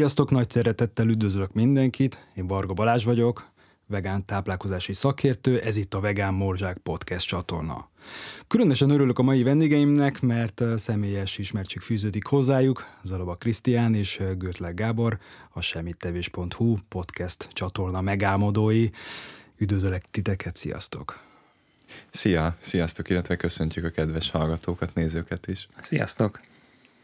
Sziasztok, nagy szeretettel üdvözlök mindenkit, én Varga Balázs vagyok, vegán táplálkozási szakértő, ez itt a Vegán Morzsák Podcast csatorna. Különösen örülök a mai vendégeimnek, mert személyes ismertség fűződik hozzájuk, Zalaba Krisztián és Görtleg Gábor, a semmittevés.hu podcast csatorna megálmodói. Üdvözöllek titeket, sziasztok! Szia, sziasztok, illetve köszöntjük a kedves hallgatókat, nézőket is. Sziasztok!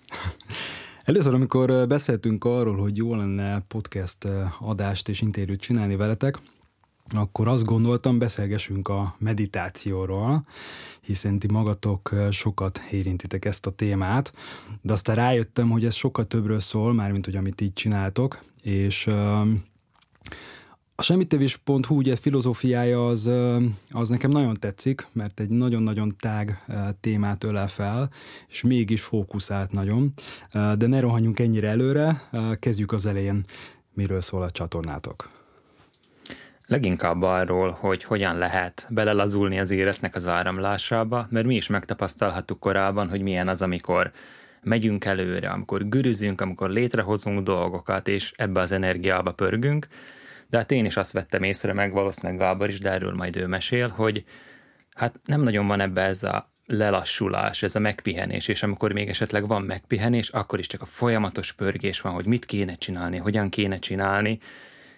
Először, amikor beszéltünk arról, hogy jó lenne podcast adást és interjút csinálni veletek, akkor azt gondoltam, beszélgessünk a meditációról, hiszen ti magatok sokat érintitek ezt a témát, de aztán rájöttem, hogy ez sokkal többről szól, mármint hogy amit így csináltok, és a semmitevés.hu ugye filozófiája az, az nekem nagyon tetszik, mert egy nagyon-nagyon tág témát ölel fel, és mégis fókuszált nagyon. De ne rohanjunk ennyire előre, kezdjük az elején, miről szól a csatornátok. Leginkább arról, hogy hogyan lehet belelazulni az életnek az áramlásába, mert mi is megtapasztalhattuk korábban, hogy milyen az, amikor megyünk előre, amikor gürüzünk, amikor létrehozunk dolgokat, és ebbe az energiába pörgünk, de hát én is azt vettem észre, meg valószínűleg Gábor is, de erről majd ő mesél, hogy hát nem nagyon van ebbe ez a lelassulás, ez a megpihenés, és amikor még esetleg van megpihenés, akkor is csak a folyamatos pörgés van, hogy mit kéne csinálni, hogyan kéne csinálni,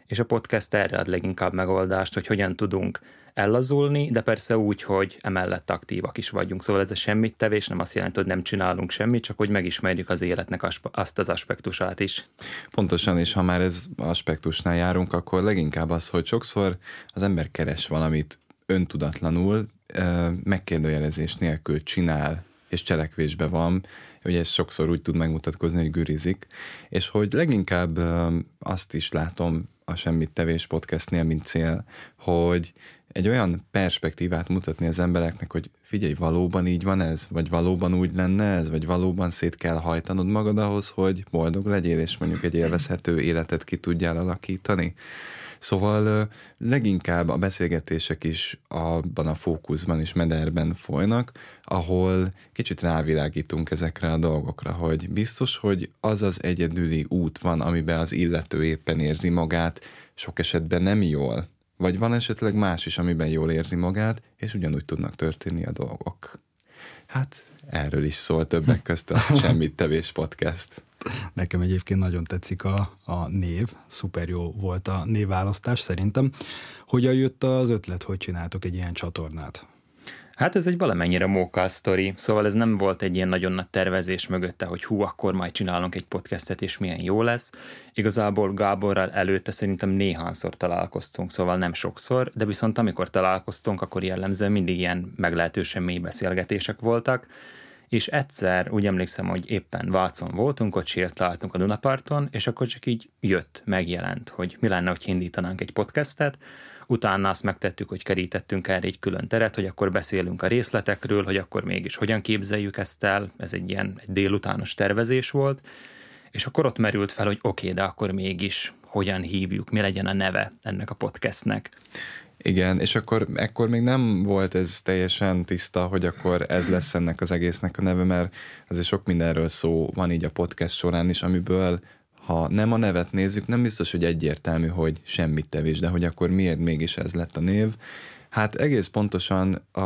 és a podcast erre ad leginkább megoldást, hogy hogyan tudunk ellazulni, de persze úgy, hogy emellett aktívak is vagyunk. Szóval ez a semmit tevés nem azt jelenti, hogy nem csinálunk semmit, csak hogy megismerjük az életnek azt az aspektusát is. Pontosan, és ha már ez aspektusnál járunk, akkor leginkább az, hogy sokszor az ember keres valamit öntudatlanul, megkérdőjelezés nélkül csinál, és cselekvésbe van, ugye ez sokszor úgy tud megmutatkozni, hogy gürizik, és hogy leginkább azt is látom a Semmit Tevés podcastnél, mint cél, hogy egy olyan perspektívát mutatni az embereknek, hogy figyelj, valóban így van ez, vagy valóban úgy lenne ez, vagy valóban szét kell hajtanod magad ahhoz, hogy boldog legyél, és mondjuk egy élvezhető életet ki tudjál alakítani. Szóval leginkább a beszélgetések is abban a fókuszban és mederben folynak, ahol kicsit rávilágítunk ezekre a dolgokra, hogy biztos, hogy az az egyedüli út van, amiben az illető éppen érzi magát, sok esetben nem jól, vagy van esetleg más is, amiben jól érzi magát, és ugyanúgy tudnak történni a dolgok. Hát erről is szól többek közt a Semmit Tevés Podcast. Nekem egyébként nagyon tetszik a, a név, szuper jó volt a névválasztás szerintem. Hogyan jött az ötlet, hogy csináltok egy ilyen csatornát? Hát ez egy valamennyire móka sztori, szóval ez nem volt egy ilyen nagyon nagy tervezés mögötte, hogy hú, akkor majd csinálunk egy podcastet, és milyen jó lesz. Igazából Gáborral előtte szerintem néhányszor találkoztunk, szóval nem sokszor, de viszont amikor találkoztunk, akkor jellemzően mindig ilyen meglehetősen mély beszélgetések voltak, és egyszer úgy emlékszem, hogy éppen Vácon voltunk, ott sétáltunk a Dunaparton, és akkor csak így jött, megjelent, hogy mi lenne, hogy indítanánk egy podcastet, Utána azt megtettük, hogy kerítettünk erre egy külön teret, hogy akkor beszélünk a részletekről, hogy akkor mégis hogyan képzeljük ezt el. Ez egy ilyen egy délutános tervezés volt. És akkor ott merült fel, hogy oké, okay, de akkor mégis hogyan hívjuk, mi legyen a neve ennek a podcastnek. Igen, és akkor ekkor még nem volt ez teljesen tiszta, hogy akkor ez lesz ennek az egésznek a neve, mert azért sok mindenről szó van így a podcast során is, amiből ha nem a nevet nézzük, nem biztos, hogy egyértelmű, hogy semmit tevés, de hogy akkor miért mégis ez lett a név. Hát egész pontosan a,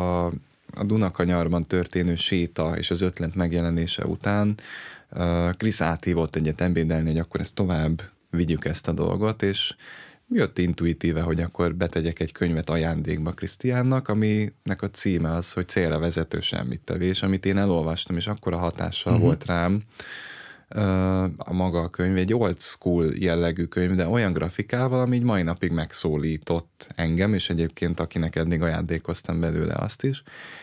a Dunakanyarban történő séta és az ötlet megjelenése után Krisz áthívott egyet ebédelni, hogy akkor ezt tovább vigyük ezt a dolgot, és jött intuitíve, hogy akkor betegyek egy könyvet ajándékba Krisztiánnak, aminek a címe az, hogy célra vezető semmit tevés, amit én elolvastam, és akkor a hatással uh-huh. volt rám, a maga a könyv, egy old school jellegű könyv, de olyan grafikával, ami így mai napig megszólított engem, és egyébként akinek eddig ajándékoztam belőle azt is,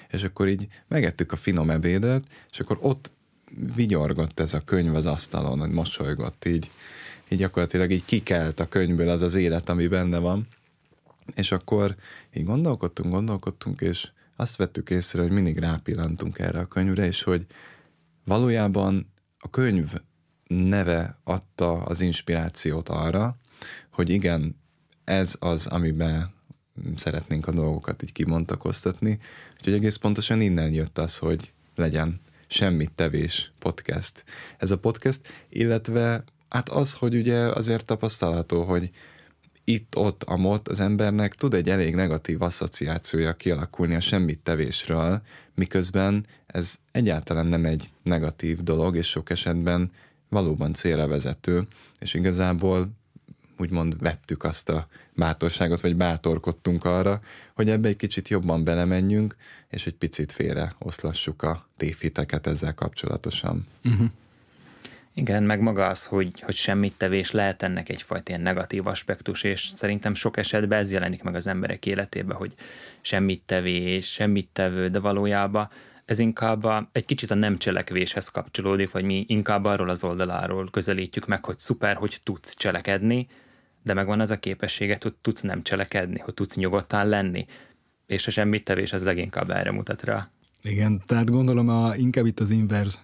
és akkor így megettük a finom ebédet, és akkor ott vigyorgott ez a könyv az asztalon, hogy mosolygott így, így gyakorlatilag így kikelt a könyvből az az élet, ami benne van, és akkor így gondolkodtunk, gondolkodtunk, és azt vettük észre, hogy mindig rápillantunk erre a könyvre, és hogy valójában a könyv neve adta az inspirációt arra, hogy igen, ez az, amiben szeretnénk a dolgokat így kibontakoztatni. Úgyhogy egész pontosan innen jött az, hogy legyen semmit tevés podcast. Ez a podcast, illetve Hát az, hogy ugye azért tapasztalható, hogy itt-ott, amott az embernek tud egy elég negatív asszociációja kialakulni a semmit tevésről, miközben ez egyáltalán nem egy negatív dolog, és sok esetben valóban célra vezető, és igazából úgymond vettük azt a bátorságot, vagy bátorkodtunk arra, hogy ebbe egy kicsit jobban belemenjünk, és egy picit félre oszlassuk a tévhiteket ezzel kapcsolatosan. Uh-huh. Igen, meg maga az, hogy, hogy semmit tevés lehet ennek egyfajta ilyen negatív aspektus, és szerintem sok esetben ez jelenik meg az emberek életében, hogy semmit tevés, semmit tevő, de valójában ez inkább a, egy kicsit a nem cselekvéshez kapcsolódik, vagy mi inkább arról az oldaláról közelítjük meg, hogy szuper, hogy tudsz cselekedni, de megvan az a képességet, hogy tudsz nem cselekedni, hogy tudsz nyugodtan lenni, és a semmit tevés az leginkább erre mutat rá. Igen, tehát gondolom a, inkább itt az inverz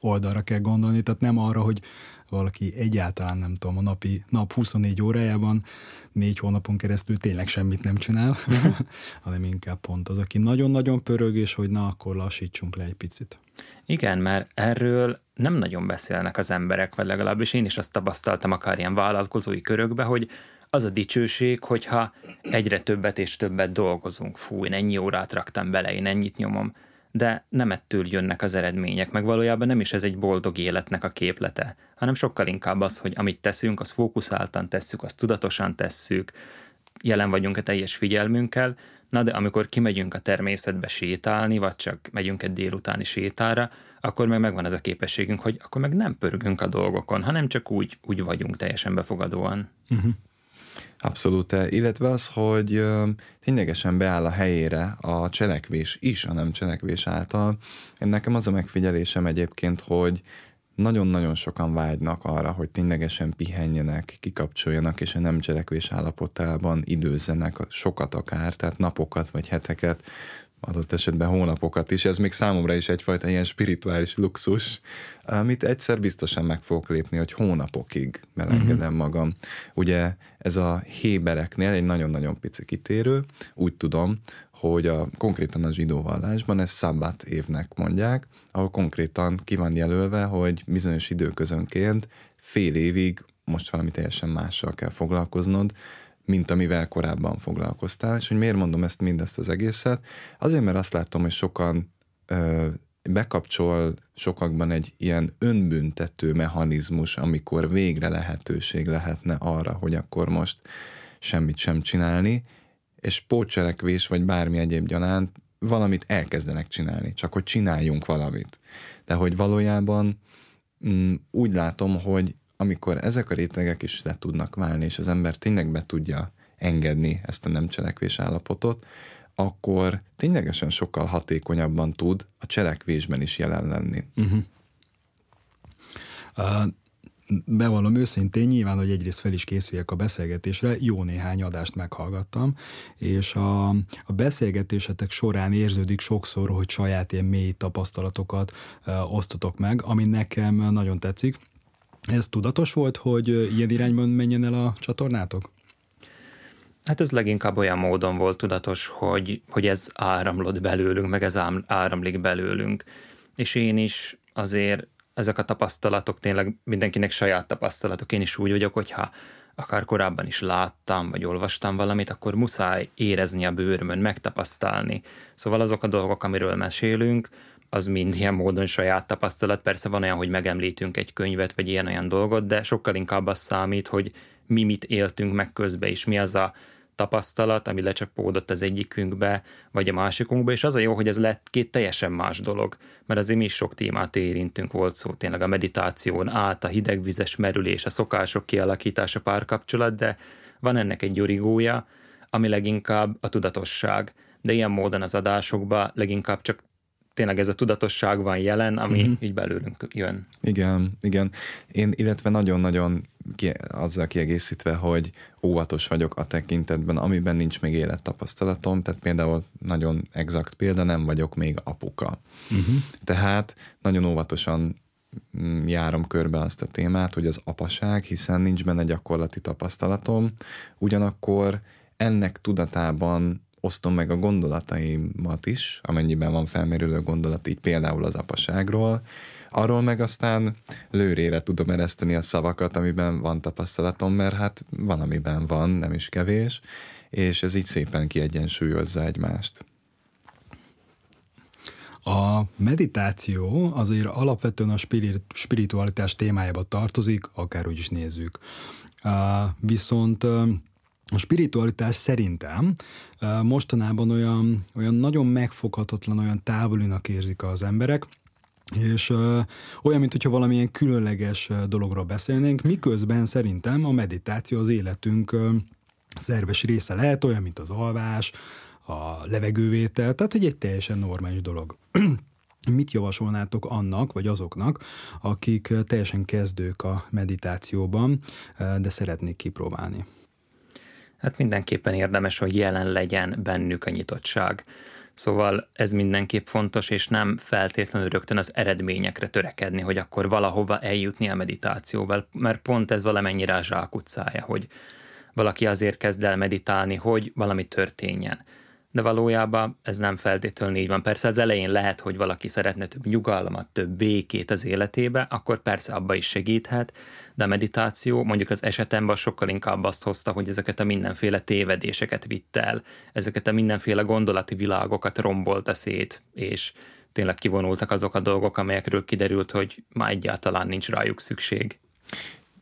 oldalra kell gondolni, tehát nem arra, hogy valaki egyáltalán nem tudom, a napi, nap 24 órájában négy hónapon keresztül tényleg semmit nem csinál, hanem inkább pont az, aki nagyon-nagyon pörög, és hogy na, akkor lassítsunk le egy picit. Igen, mert erről nem nagyon beszélnek az emberek, vagy legalábbis én is azt tapasztaltam akár ilyen vállalkozói körökbe, hogy az a dicsőség, hogyha egyre többet és többet dolgozunk. Fú, én ennyi órát raktam bele, én ennyit nyomom. De nem ettől jönnek az eredmények, meg valójában nem is ez egy boldog életnek a képlete, hanem sokkal inkább az, hogy amit teszünk, az fókuszáltan tesszük, azt tudatosan tesszük, jelen vagyunk a teljes figyelmünkkel, na de amikor kimegyünk a természetbe sétálni, vagy csak megyünk egy délutáni sétára, akkor meg megvan ez a képességünk, hogy akkor meg nem pörgünk a dolgokon, hanem csak úgy, úgy vagyunk teljesen befogadóan. Uh-huh. Abszolút, illetve az, hogy ténylegesen beáll a helyére a cselekvés is, a nem cselekvés által. Én nekem az a megfigyelésem egyébként, hogy nagyon-nagyon sokan vágynak arra, hogy ténylegesen pihenjenek, kikapcsoljanak, és a nem cselekvés állapotában időzzenek sokat akár, tehát napokat vagy heteket, adott esetben hónapokat is. Ez még számomra is egyfajta ilyen spirituális luxus, amit egyszer biztosan meg fogok lépni, hogy hónapokig belengedem uh-huh. magam. Ugye ez a hébereknél egy nagyon-nagyon pici kitérő, úgy tudom, hogy a, konkrétan a zsidó vallásban ezt szabbat évnek mondják, ahol konkrétan ki van jelölve, hogy bizonyos időközönként fél évig most valami teljesen mással kell foglalkoznod, mint amivel korábban foglalkoztál. És hogy miért mondom ezt mindezt az egészet? Azért, mert azt látom, hogy sokan ö, bekapcsol sokakban egy ilyen önbüntető mechanizmus, amikor végre lehetőség lehetne arra, hogy akkor most semmit sem csinálni, és pótcselekvés vagy bármi egyéb gyanánt valamit elkezdenek csinálni, csak hogy csináljunk valamit. De hogy valójában mm, úgy látom, hogy amikor ezek a rétegek is le tudnak válni, és az ember tényleg be tudja engedni ezt a nem cselekvés állapotot, akkor ténylegesen sokkal hatékonyabban tud a cselekvésben is jelen lenni. Uh-huh. Uh, bevallom őszintén, nyilván, hogy egyrészt fel is készüljek a beszélgetésre, jó néhány adást meghallgattam, és a, a beszélgetésetek során érződik sokszor, hogy saját ilyen mély tapasztalatokat uh, osztotok meg, ami nekem nagyon tetszik. Ez tudatos volt, hogy ilyen irányban menjen el a csatornátok? Hát ez leginkább olyan módon volt tudatos, hogy, hogy ez áramlott belőlünk, meg ez áramlik belőlünk. És én is azért ezek a tapasztalatok tényleg mindenkinek saját tapasztalatok. Én is úgy vagyok, hogyha akár korábban is láttam, vagy olvastam valamit, akkor muszáj érezni a bőrömön, megtapasztalni. Szóval azok a dolgok, amiről mesélünk, az mind ilyen módon saját tapasztalat. Persze van olyan, hogy megemlítünk egy könyvet, vagy ilyen-olyan dolgot, de sokkal inkább az számít, hogy mi mit éltünk meg közben, és mi az a tapasztalat, ami lecsapódott az egyikünkbe, vagy a másikunkba, és az a jó, hogy ez lett két teljesen más dolog, mert azért mi is sok témát érintünk, volt szó tényleg a meditáción át, a hidegvizes merülés, a szokások kialakítása, párkapcsolat, de van ennek egy origója, ami leginkább a tudatosság. De ilyen módon az adásokban leginkább csak tényleg ez a tudatosság van jelen, ami uh-huh. így belőlünk jön. Igen, igen. Én, illetve nagyon-nagyon ki, azzal kiegészítve, hogy óvatos vagyok a tekintetben, amiben nincs még élettapasztalatom, tehát például nagyon exakt példa, nem vagyok még apuka. Uh-huh. Tehát nagyon óvatosan mm, járom körbe azt a témát, hogy az apaság, hiszen nincs benne gyakorlati tapasztalatom, ugyanakkor ennek tudatában osztom meg a gondolataimat is, amennyiben van felmerülő gondolat így például az apaságról, Arról meg aztán lőrére tudom ereszteni a szavakat, amiben van tapasztalatom, mert hát van, amiben van, nem is kevés, és ez így szépen kiegyensúlyozza egymást. A meditáció azért alapvetően a spiritualitás témájába tartozik, akárhogy is nézzük. Viszont a spiritualitás szerintem mostanában olyan, olyan nagyon megfoghatatlan, olyan távolinak érzik az emberek, és ö, olyan, mintha valamilyen különleges dologról beszélnénk, miközben szerintem a meditáció az életünk ö, szerves része lehet, olyan, mint az alvás, a levegővétel, tehát hogy egy teljesen normális dolog. Mit javasolnátok annak, vagy azoknak, akik teljesen kezdők a meditációban, de szeretnék kipróbálni? Hát mindenképpen érdemes, hogy jelen legyen bennük a nyitottság. Szóval ez mindenképp fontos, és nem feltétlenül rögtön az eredményekre törekedni, hogy akkor valahova eljutni a meditációval, mert pont ez valamennyire a zsákutcája, hogy valaki azért kezd el meditálni, hogy valami történjen de valójában ez nem feltétlenül így van. Persze az elején lehet, hogy valaki szeretne több nyugalmat, több békét az életébe, akkor persze abba is segíthet, de a meditáció mondjuk az esetemben sokkal inkább azt hozta, hogy ezeket a mindenféle tévedéseket vitt el, ezeket a mindenféle gondolati világokat rombolta szét, és tényleg kivonultak azok a dolgok, amelyekről kiderült, hogy már egyáltalán nincs rájuk szükség.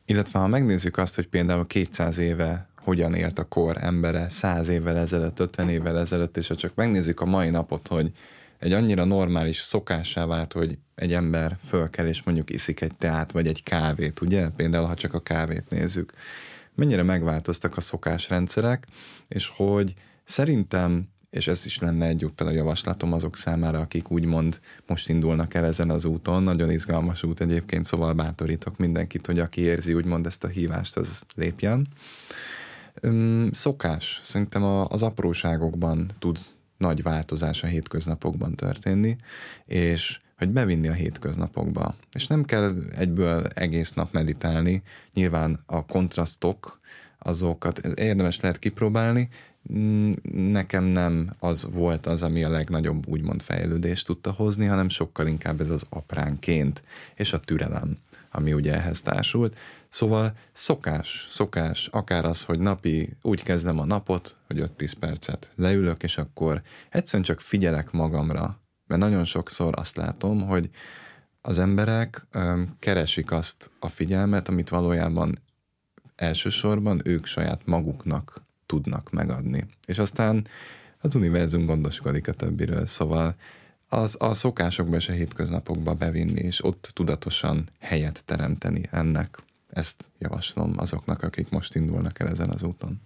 Illetve ha megnézzük azt, hogy például 200 éve hogyan élt a kor embere 100 évvel ezelőtt, 50 évvel ezelőtt, és ha csak megnézzük a mai napot, hogy egy annyira normális szokássá vált, hogy egy ember fölkel és mondjuk iszik egy teát vagy egy kávét, ugye? Például, ha csak a kávét nézzük. Mennyire megváltoztak a szokásrendszerek, és hogy szerintem, és ez is lenne egyúttal a javaslatom azok számára, akik úgymond most indulnak el ezen az úton, nagyon izgalmas út egyébként, szóval bátorítok mindenkit, hogy aki érzi úgymond ezt a hívást, az lépjen Öm, szokás. Szerintem az apróságokban tud nagy változás a hétköznapokban történni, és hogy bevinni a hétköznapokba. És nem kell egyből egész nap meditálni, nyilván a kontrasztok, azokat érdemes lehet kipróbálni, mm, nekem nem az volt az, ami a legnagyobb úgymond fejlődést tudta hozni, hanem sokkal inkább ez az apránként, és a türelem, ami ugye ehhez társult. Szóval szokás, szokás, akár az, hogy napi úgy kezdem a napot, hogy 5-10 percet leülök, és akkor egyszerűen csak figyelek magamra, mert nagyon sokszor azt látom, hogy az emberek öm, keresik azt a figyelmet, amit valójában elsősorban ők saját maguknak tudnak megadni. És aztán az univerzum gondoskodik a többiről, szóval az a szokásokba és a hétköznapokba bevinni, és ott tudatosan helyet teremteni ennek. Ezt javaslom azoknak, akik most indulnak el ezen az úton.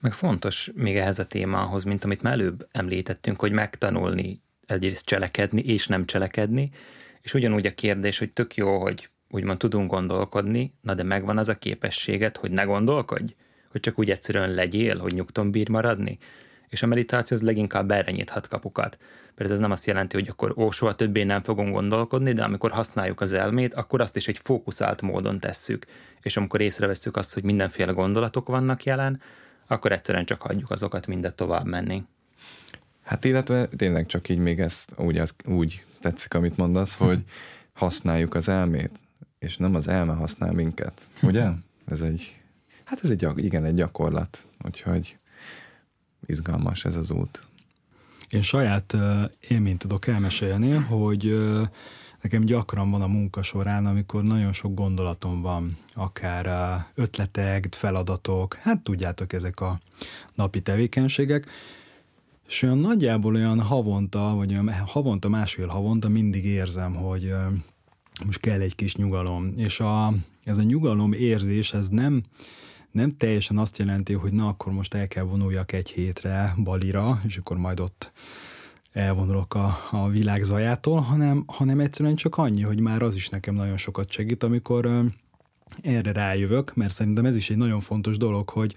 Meg fontos még ehhez a témához, mint amit már előbb említettünk, hogy megtanulni egyrészt cselekedni és nem cselekedni, és ugyanúgy a kérdés, hogy tök jó, hogy úgymond tudunk gondolkodni, na de megvan az a képességet, hogy ne gondolkodj? Hogy csak úgy egyszerűen legyél, hogy nyugton bír maradni? És a meditáció az leginkább erre nyithat kapukat. Mert ez nem azt jelenti, hogy akkor ó, soha többé nem fogunk gondolkodni, de amikor használjuk az elmét, akkor azt is egy fókuszált módon tesszük. És amikor észreveszünk azt, hogy mindenféle gondolatok vannak jelen, akkor egyszerűen csak hagyjuk azokat mindet tovább menni. Hát illetve tényleg csak így még ezt úgy, az, úgy tetszik, amit mondasz, hogy használjuk az elmét, és nem az elme használ minket, ugye? Ez egy, hát ez egy, igen, egy gyakorlat, úgyhogy izgalmas ez az út. Én saját élményt tudok elmesélni, hogy nekem gyakran van a munka során, amikor nagyon sok gondolatom van, akár ötletek, feladatok, hát tudjátok, ezek a napi tevékenységek, és olyan nagyjából olyan havonta, vagy olyan havonta, másfél havonta mindig érzem, hogy most kell egy kis nyugalom. És a, ez a nyugalom érzés, ez nem, nem teljesen azt jelenti, hogy na akkor most el kell vonuljak egy hétre Balira, és akkor majd ott elvonulok a, a világ zajától, hanem, hanem egyszerűen csak annyi, hogy már az is nekem nagyon sokat segít, amikor ö, erre rájövök, mert szerintem ez is egy nagyon fontos dolog, hogy,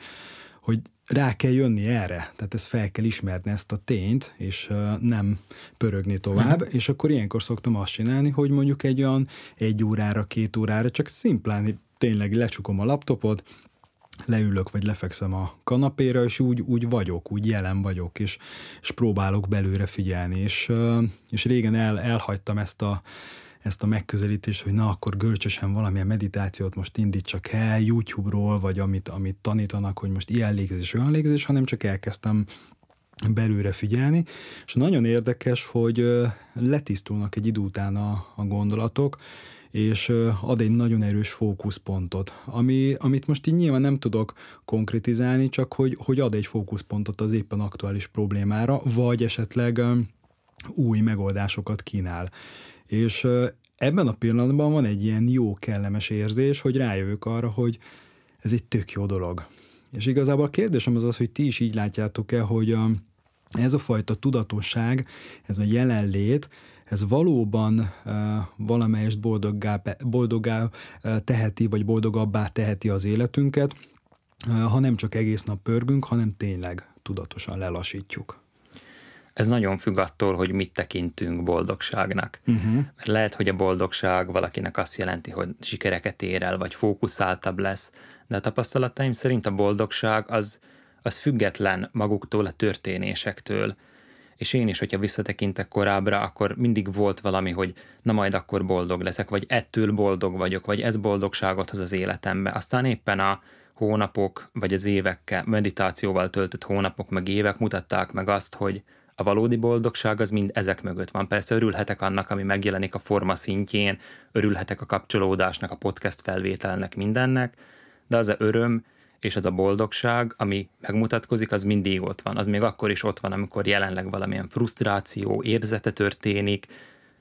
hogy rá kell jönni erre, tehát ezt fel kell ismerni ezt a tényt, és uh, nem pörögni tovább, mm. és akkor ilyenkor szoktam azt csinálni, hogy mondjuk egy olyan egy órára, két órára csak szimplán tényleg lecsukom a laptopot, leülök, vagy lefekszem a kanapéra, és úgy, úgy vagyok, úgy jelen vagyok, és, és próbálok belőle figyelni, és, és régen el, elhagytam ezt a, ezt a megközelítést, hogy na akkor görcsösen valamilyen meditációt most indítsak el YouTube-ról, vagy amit, amit tanítanak, hogy most ilyen légzés, olyan légzés, hanem csak elkezdtem belőle figyelni, és nagyon érdekes, hogy letisztulnak egy idő után a, a gondolatok, és ad egy nagyon erős fókuszpontot, ami, amit most így nyilván nem tudok konkrétizálni, csak hogy, hogy ad egy fókuszpontot az éppen aktuális problémára, vagy esetleg új megoldásokat kínál. És ebben a pillanatban van egy ilyen jó, kellemes érzés, hogy rájövök arra, hogy ez egy tök jó dolog. És igazából a kérdésem az az, hogy ti is így látjátok-e, hogy ez a fajta tudatosság, ez a jelenlét, ez valóban valamelyest boldoggá, boldoggá teheti, vagy boldogabbá teheti az életünket, ha nem csak egész nap pörgünk, hanem tényleg tudatosan lelassítjuk. Ez nagyon függ attól, hogy mit tekintünk boldogságnak. Uh-huh. Mert lehet, hogy a boldogság valakinek azt jelenti, hogy sikereket ér el, vagy fókuszáltabb lesz, de a tapasztalataim szerint a boldogság az, az független maguktól, a történésektől. És én is, hogyha visszatekintek korábbra, akkor mindig volt valami, hogy na majd akkor boldog leszek, vagy ettől boldog vagyok, vagy ez boldogságot hoz az életembe. Aztán éppen a hónapok, vagy az évekkel, meditációval töltött hónapok, meg évek mutatták meg azt, hogy a valódi boldogság az mind ezek mögött van. Persze örülhetek annak, ami megjelenik a forma szintjén, örülhetek a kapcsolódásnak, a podcast felvételnek, mindennek, de az a öröm és az a boldogság, ami megmutatkozik, az mindig ott van. Az még akkor is ott van, amikor jelenleg valamilyen frusztráció, érzete történik.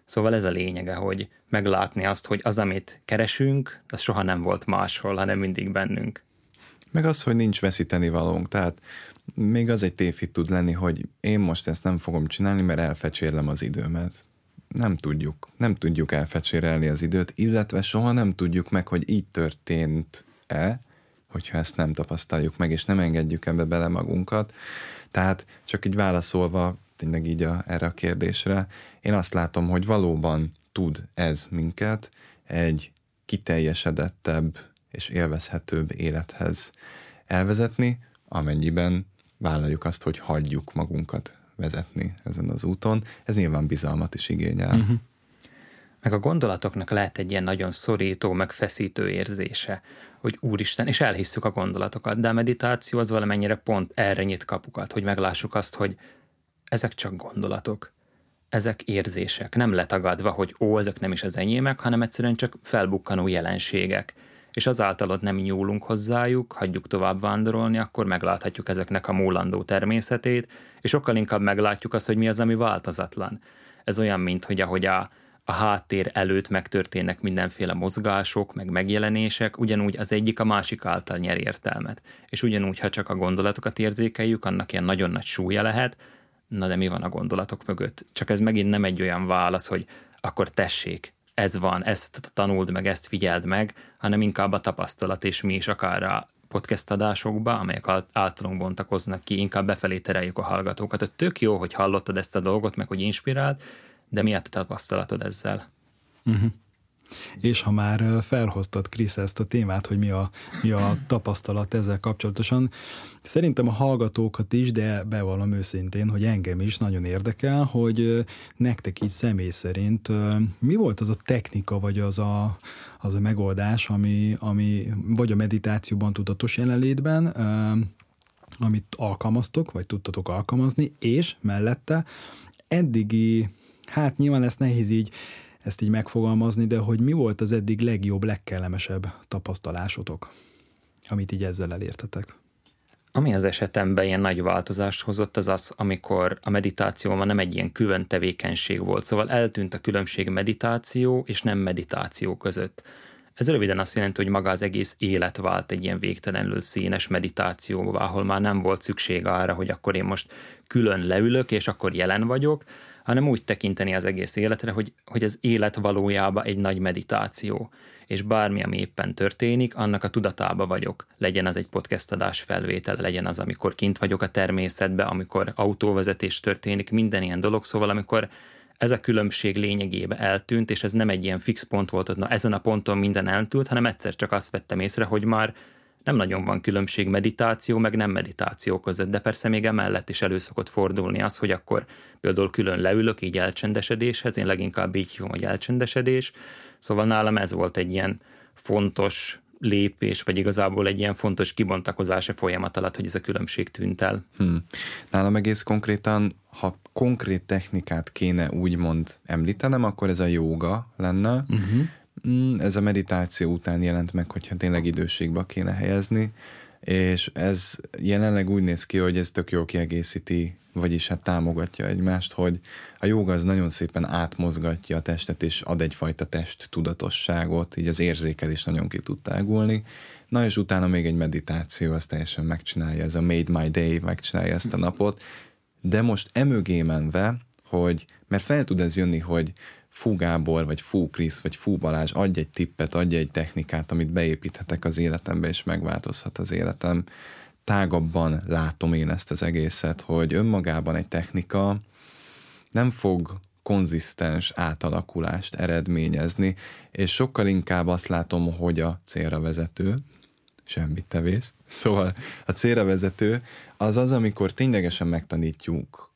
Szóval ez a lényege, hogy meglátni azt, hogy az, amit keresünk, az soha nem volt máshol, hanem mindig bennünk. Meg az, hogy nincs veszíteni valónk. Tehát még az egy tévhit tud lenni, hogy én most ezt nem fogom csinálni, mert elfecsérlem az időmet. Nem tudjuk. Nem tudjuk elfecsérelni az időt, illetve soha nem tudjuk meg, hogy így történt-e, hogyha ezt nem tapasztaljuk meg, és nem engedjük ebbe bele magunkat. Tehát csak így válaszolva tényleg így a, erre a kérdésre, én azt látom, hogy valóban tud ez minket egy kiteljesedettebb és élvezhetőbb élethez elvezetni, amennyiben vállaljuk azt, hogy hagyjuk magunkat vezetni ezen az úton. Ez nyilván bizalmat is igényel. Uh-huh. Meg a gondolatoknak lehet egy ilyen nagyon szorító, meg feszítő érzése, hogy úristen, és elhisszük a gondolatokat, de a meditáció az valamennyire pont erre nyit kapukat, hogy meglássuk azt, hogy ezek csak gondolatok, ezek érzések, nem letagadva, hogy ó, ezek nem is az enyémek, hanem egyszerűen csak felbukkanó jelenségek és azáltal ott nem nyúlunk hozzájuk, hagyjuk tovább vándorolni, akkor megláthatjuk ezeknek a múlandó természetét, és sokkal inkább meglátjuk azt, hogy mi az, ami változatlan. Ez olyan, mint hogy ahogy a, a háttér előtt megtörténnek mindenféle mozgások, meg megjelenések, ugyanúgy az egyik a másik által nyer értelmet. És ugyanúgy, ha csak a gondolatokat érzékeljük, annak ilyen nagyon nagy súlya lehet, na de mi van a gondolatok mögött? Csak ez megint nem egy olyan válasz, hogy akkor tessék, ez van, ezt tanuld meg, ezt figyeld meg, hanem inkább a tapasztalat, és mi is akár a podcast adásokba, amelyek általunk bontakoznak ki, inkább befelé tereljük a hallgatókat. Tök jó, hogy hallottad ezt a dolgot, meg hogy inspirált, de mi a tapasztalatod ezzel? Uh-huh. És ha már felhoztad, Krisz, ezt a témát, hogy mi a, mi a tapasztalat ezzel kapcsolatosan, szerintem a hallgatókat is, de bevallom őszintén, hogy engem is nagyon érdekel, hogy nektek így személy szerint mi volt az a technika, vagy az a, az a megoldás, ami, ami vagy a meditációban tudatos jelenlétben, amit alkalmaztok, vagy tudtatok alkalmazni, és mellette eddigi, hát nyilván ezt nehéz így ezt így megfogalmazni, de hogy mi volt az eddig legjobb, legkellemesebb tapasztalásotok, amit így ezzel elértetek? Ami az esetemben ilyen nagy változást hozott, az az, amikor a meditációban nem egy ilyen külön tevékenység volt, szóval eltűnt a különbség meditáció és nem meditáció között. Ez röviden azt jelenti, hogy maga az egész élet vált egy ilyen végtelenül színes meditációvá, ahol már nem volt szükség arra, hogy akkor én most külön leülök, és akkor jelen vagyok, hanem úgy tekinteni az egész életre, hogy, hogy az élet valójában egy nagy meditáció, és bármi, ami éppen történik, annak a tudatába vagyok. Legyen az egy podcast adás felvétel, legyen az, amikor kint vagyok a természetben, amikor autóvezetés történik, minden ilyen dolog, szóval amikor ez a különbség lényegébe eltűnt, és ez nem egy ilyen fix pont volt, hogy na ezen a ponton minden eltűnt, hanem egyszer csak azt vettem észre, hogy már nem nagyon van különbség meditáció, meg nem meditáció között, de persze még emellett is elő szokott fordulni az, hogy akkor például külön leülök így elcsendesedéshez, én leginkább így hívom, hogy elcsendesedés, szóval nálam ez volt egy ilyen fontos lépés, vagy igazából egy ilyen fontos kibontakozása folyamat alatt, hogy ez a különbség tűnt el. Hmm. Nálam egész konkrétan, ha konkrét technikát kéne úgymond említenem, akkor ez a jóga lenne. Uh-huh. Ez a meditáció után jelent meg, hogyha tényleg időségbe kéne helyezni, és ez jelenleg úgy néz ki, hogy ez tök jól kiegészíti vagyis hát támogatja egymást, hogy a joga az nagyon szépen átmozgatja a testet, és ad egyfajta test tudatosságot, így az érzékelés nagyon ki tud tágulni. Na és utána még egy meditáció, az teljesen megcsinálja, ez a Made My Day megcsinálja ezt a napot, de most emögé menve, hogy, mert fel tud ez jönni, hogy Fú Gábor, vagy Fú Krisz, vagy Fú Balázs adj egy tippet, adj egy technikát, amit beépíthetek az életembe, és megváltozhat az életem. Tágabban látom én ezt az egészet, hogy önmagában egy technika nem fog konzisztens átalakulást eredményezni, és sokkal inkább azt látom, hogy a célra vezető, semmit tevés, szóval a célra vezető az az, amikor ténylegesen megtanítjuk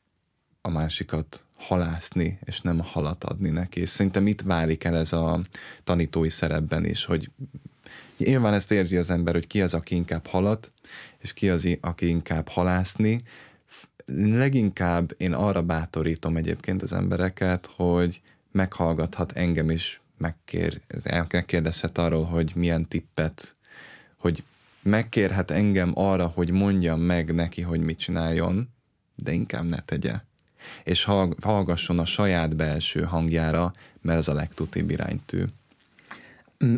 a másikat halászni, és nem halat adni neki. És szerintem itt válik el ez a tanítói szerepben is, hogy Nyilván ezt érzi az ember, hogy ki az, aki inkább halat, és ki az, aki inkább halászni. Leginkább én arra bátorítom egyébként az embereket, hogy meghallgathat engem is, megkér, megkérdezhet arról, hogy milyen tippet, hogy megkérhet engem arra, hogy mondjam meg neki, hogy mit csináljon, de inkább ne tegye. És hallgasson a saját belső hangjára, mert ez a legtutibb iránytű.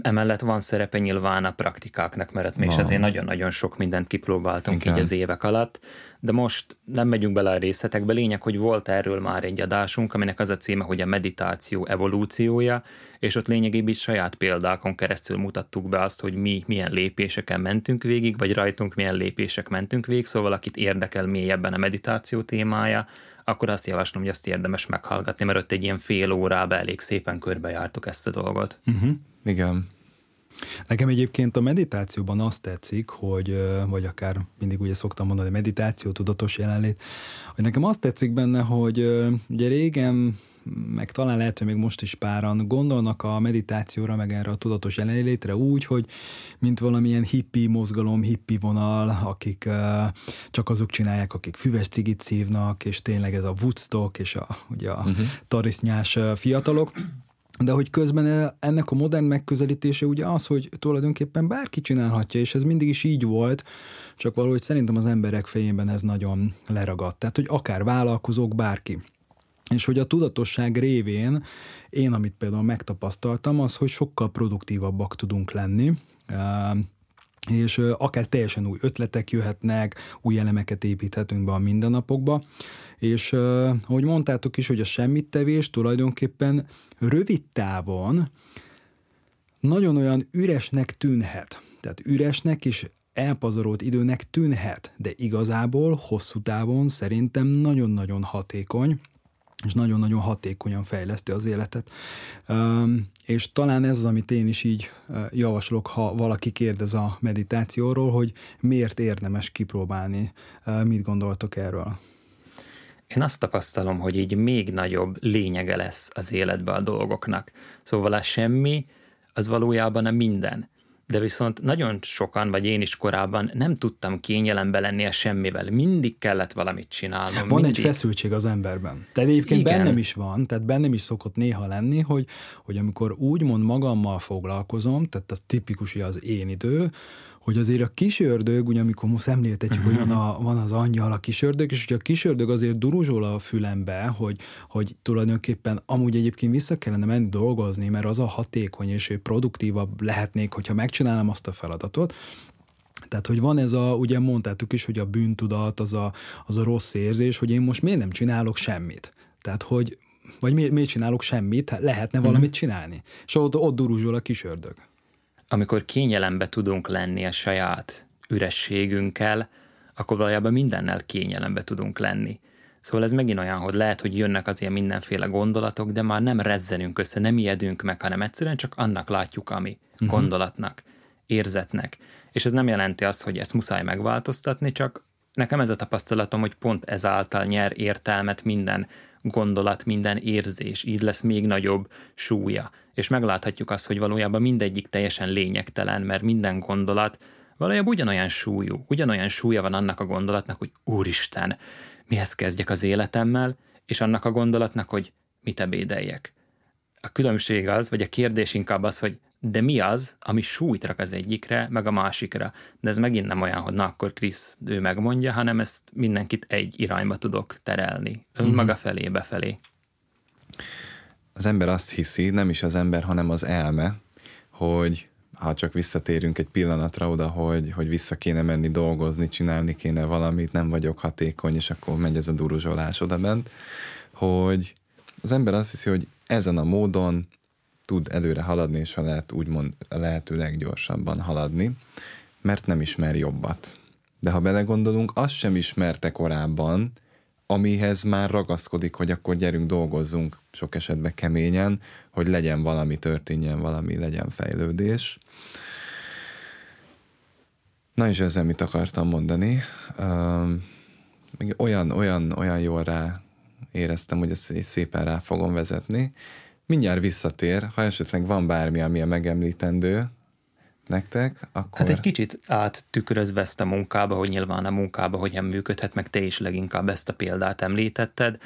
Emellett van szerepe nyilván a praktikáknak, mert mi is azért nagyon-nagyon sok mindent kipróbáltunk Igen. így az évek alatt, de most nem megyünk bele a részletekbe. Lényeg, hogy volt erről már egy adásunk, aminek az a címe, hogy a meditáció evolúciója, és ott lényegében is saját példákon keresztül mutattuk be azt, hogy mi milyen lépéseken mentünk végig, vagy rajtunk milyen lépések mentünk végig, szóval akit érdekel mélyebben a meditáció témája, akkor azt javaslom, hogy azt érdemes meghallgatni, mert ott egy ilyen fél órában elég szépen körbejártuk ezt a dolgot. Uh-huh. Igen. Nekem egyébként a meditációban azt tetszik, hogy, vagy akár mindig ugye szoktam mondani, meditáció, tudatos jelenlét, hogy nekem azt tetszik benne, hogy ugye régen, meg talán lehet, hogy még most is páran gondolnak a meditációra, meg erre a tudatos jelenlétre úgy, hogy mint valamilyen hippi mozgalom, hippi vonal, akik csak azok csinálják, akik füves cigit szívnak, és tényleg ez a Woodstock és a, ugye a uh-huh. tarisznyás fiatalok, de hogy közben ennek a modern megközelítése ugye az, hogy tulajdonképpen bárki csinálhatja, és ez mindig is így volt, csak valahogy szerintem az emberek fejében ez nagyon leragadt. Tehát, hogy akár vállalkozók, bárki. És hogy a tudatosság révén én, amit például megtapasztaltam, az, hogy sokkal produktívabbak tudunk lenni, és akár teljesen új ötletek jöhetnek, új elemeket építhetünk be a mindennapokba, és ahogy mondtátok is, hogy a semmit tevés tulajdonképpen rövid távon nagyon olyan üresnek tűnhet. Tehát üresnek és elpazarolt időnek tűnhet, de igazából hosszú távon szerintem nagyon-nagyon hatékony, és nagyon-nagyon hatékonyan fejleszti az életet. És talán ez az, amit én is így javaslok, ha valaki kérdez a meditációról, hogy miért érdemes kipróbálni. Mit gondoltok erről? Én azt tapasztalom, hogy így még nagyobb lényege lesz az életbe a dolgoknak. Szóval a semmi, az valójában a minden de viszont nagyon sokan, vagy én is korábban nem tudtam kényelembe lenni a semmivel. Mindig kellett valamit csinálnom. Van mindig. egy feszültség az emberben. Tehát egyébként Igen. bennem is van, tehát bennem is szokott néha lenni, hogy, hogy amikor úgymond magammal foglalkozom, tehát az tipikus az én idő, hogy azért a kisördög, ugye amikor most szemléltetjük, uh-huh. hogy van, a, van az angyal, a kisördög, és ugye a kisördög azért duruzsol a fülembe, hogy, hogy tulajdonképpen amúgy egyébként vissza kellene menni dolgozni, mert az a hatékony és produktívabb lehetnék, hogyha megcsinálom azt a feladatot, tehát, hogy van ez a, ugye mondtátok is, hogy a bűntudat, az a, az a rossz érzés, hogy én most miért nem csinálok semmit. Tehát, hogy vagy miért, miért csinálok semmit, hát lehetne valamit uh-huh. csinálni. És ott, ott duruzsol a kisördög amikor kényelembe tudunk lenni a saját ürességünkkel, akkor valójában mindennel kényelembe tudunk lenni. Szóval ez megint olyan, hogy lehet, hogy jönnek az ilyen mindenféle gondolatok, de már nem rezzenünk össze, nem ijedünk meg, hanem egyszerűen csak annak látjuk, ami uh-huh. gondolatnak. érzetnek. És ez nem jelenti azt, hogy ezt muszáj megváltoztatni, csak nekem ez a tapasztalatom, hogy pont ezáltal nyer értelmet minden gondolat, minden érzés, így lesz még nagyobb súlya. És megláthatjuk azt, hogy valójában mindegyik teljesen lényegtelen, mert minden gondolat valójában ugyanolyan súlyú, ugyanolyan súlya van annak a gondolatnak, hogy úristen, mihez kezdjek az életemmel, és annak a gondolatnak, hogy mit ebédeljek. A különbség az, vagy a kérdés inkább az, hogy de mi az, ami súlyt rak az egyikre, meg a másikra. De ez megint nem olyan, hogy na akkor Krisz ő megmondja, hanem ezt mindenkit egy irányba tudok terelni. Önmaga uh-huh. felé, befelé. Az ember azt hiszi, nem is az ember, hanem az elme, hogy ha csak visszatérünk egy pillanatra oda, hogy, hogy vissza kéne menni dolgozni, csinálni kéne valamit, nem vagyok hatékony, és akkor megy ez a duruzsolás oda bent, hogy az ember azt hiszi, hogy ezen a módon tud előre haladni, és ha lehet úgymond lehetőleg gyorsabban haladni, mert nem ismer jobbat. De ha belegondolunk, azt sem ismerte korábban, amihez már ragaszkodik, hogy akkor gyerünk, dolgozzunk sok esetben keményen, hogy legyen valami, történjen valami, legyen fejlődés. Na és ezzel mit akartam mondani? Olyan, olyan, olyan jól rá éreztem, hogy ezt szépen rá fogom vezetni. Mindjárt visszatér, ha esetleg van bármi, ami a megemlítendő nektek, akkor... Hát egy kicsit áttükrözve ezt a munkába, hogy nyilván a munkába hogyan működhet, meg te is leginkább ezt a példát említetted,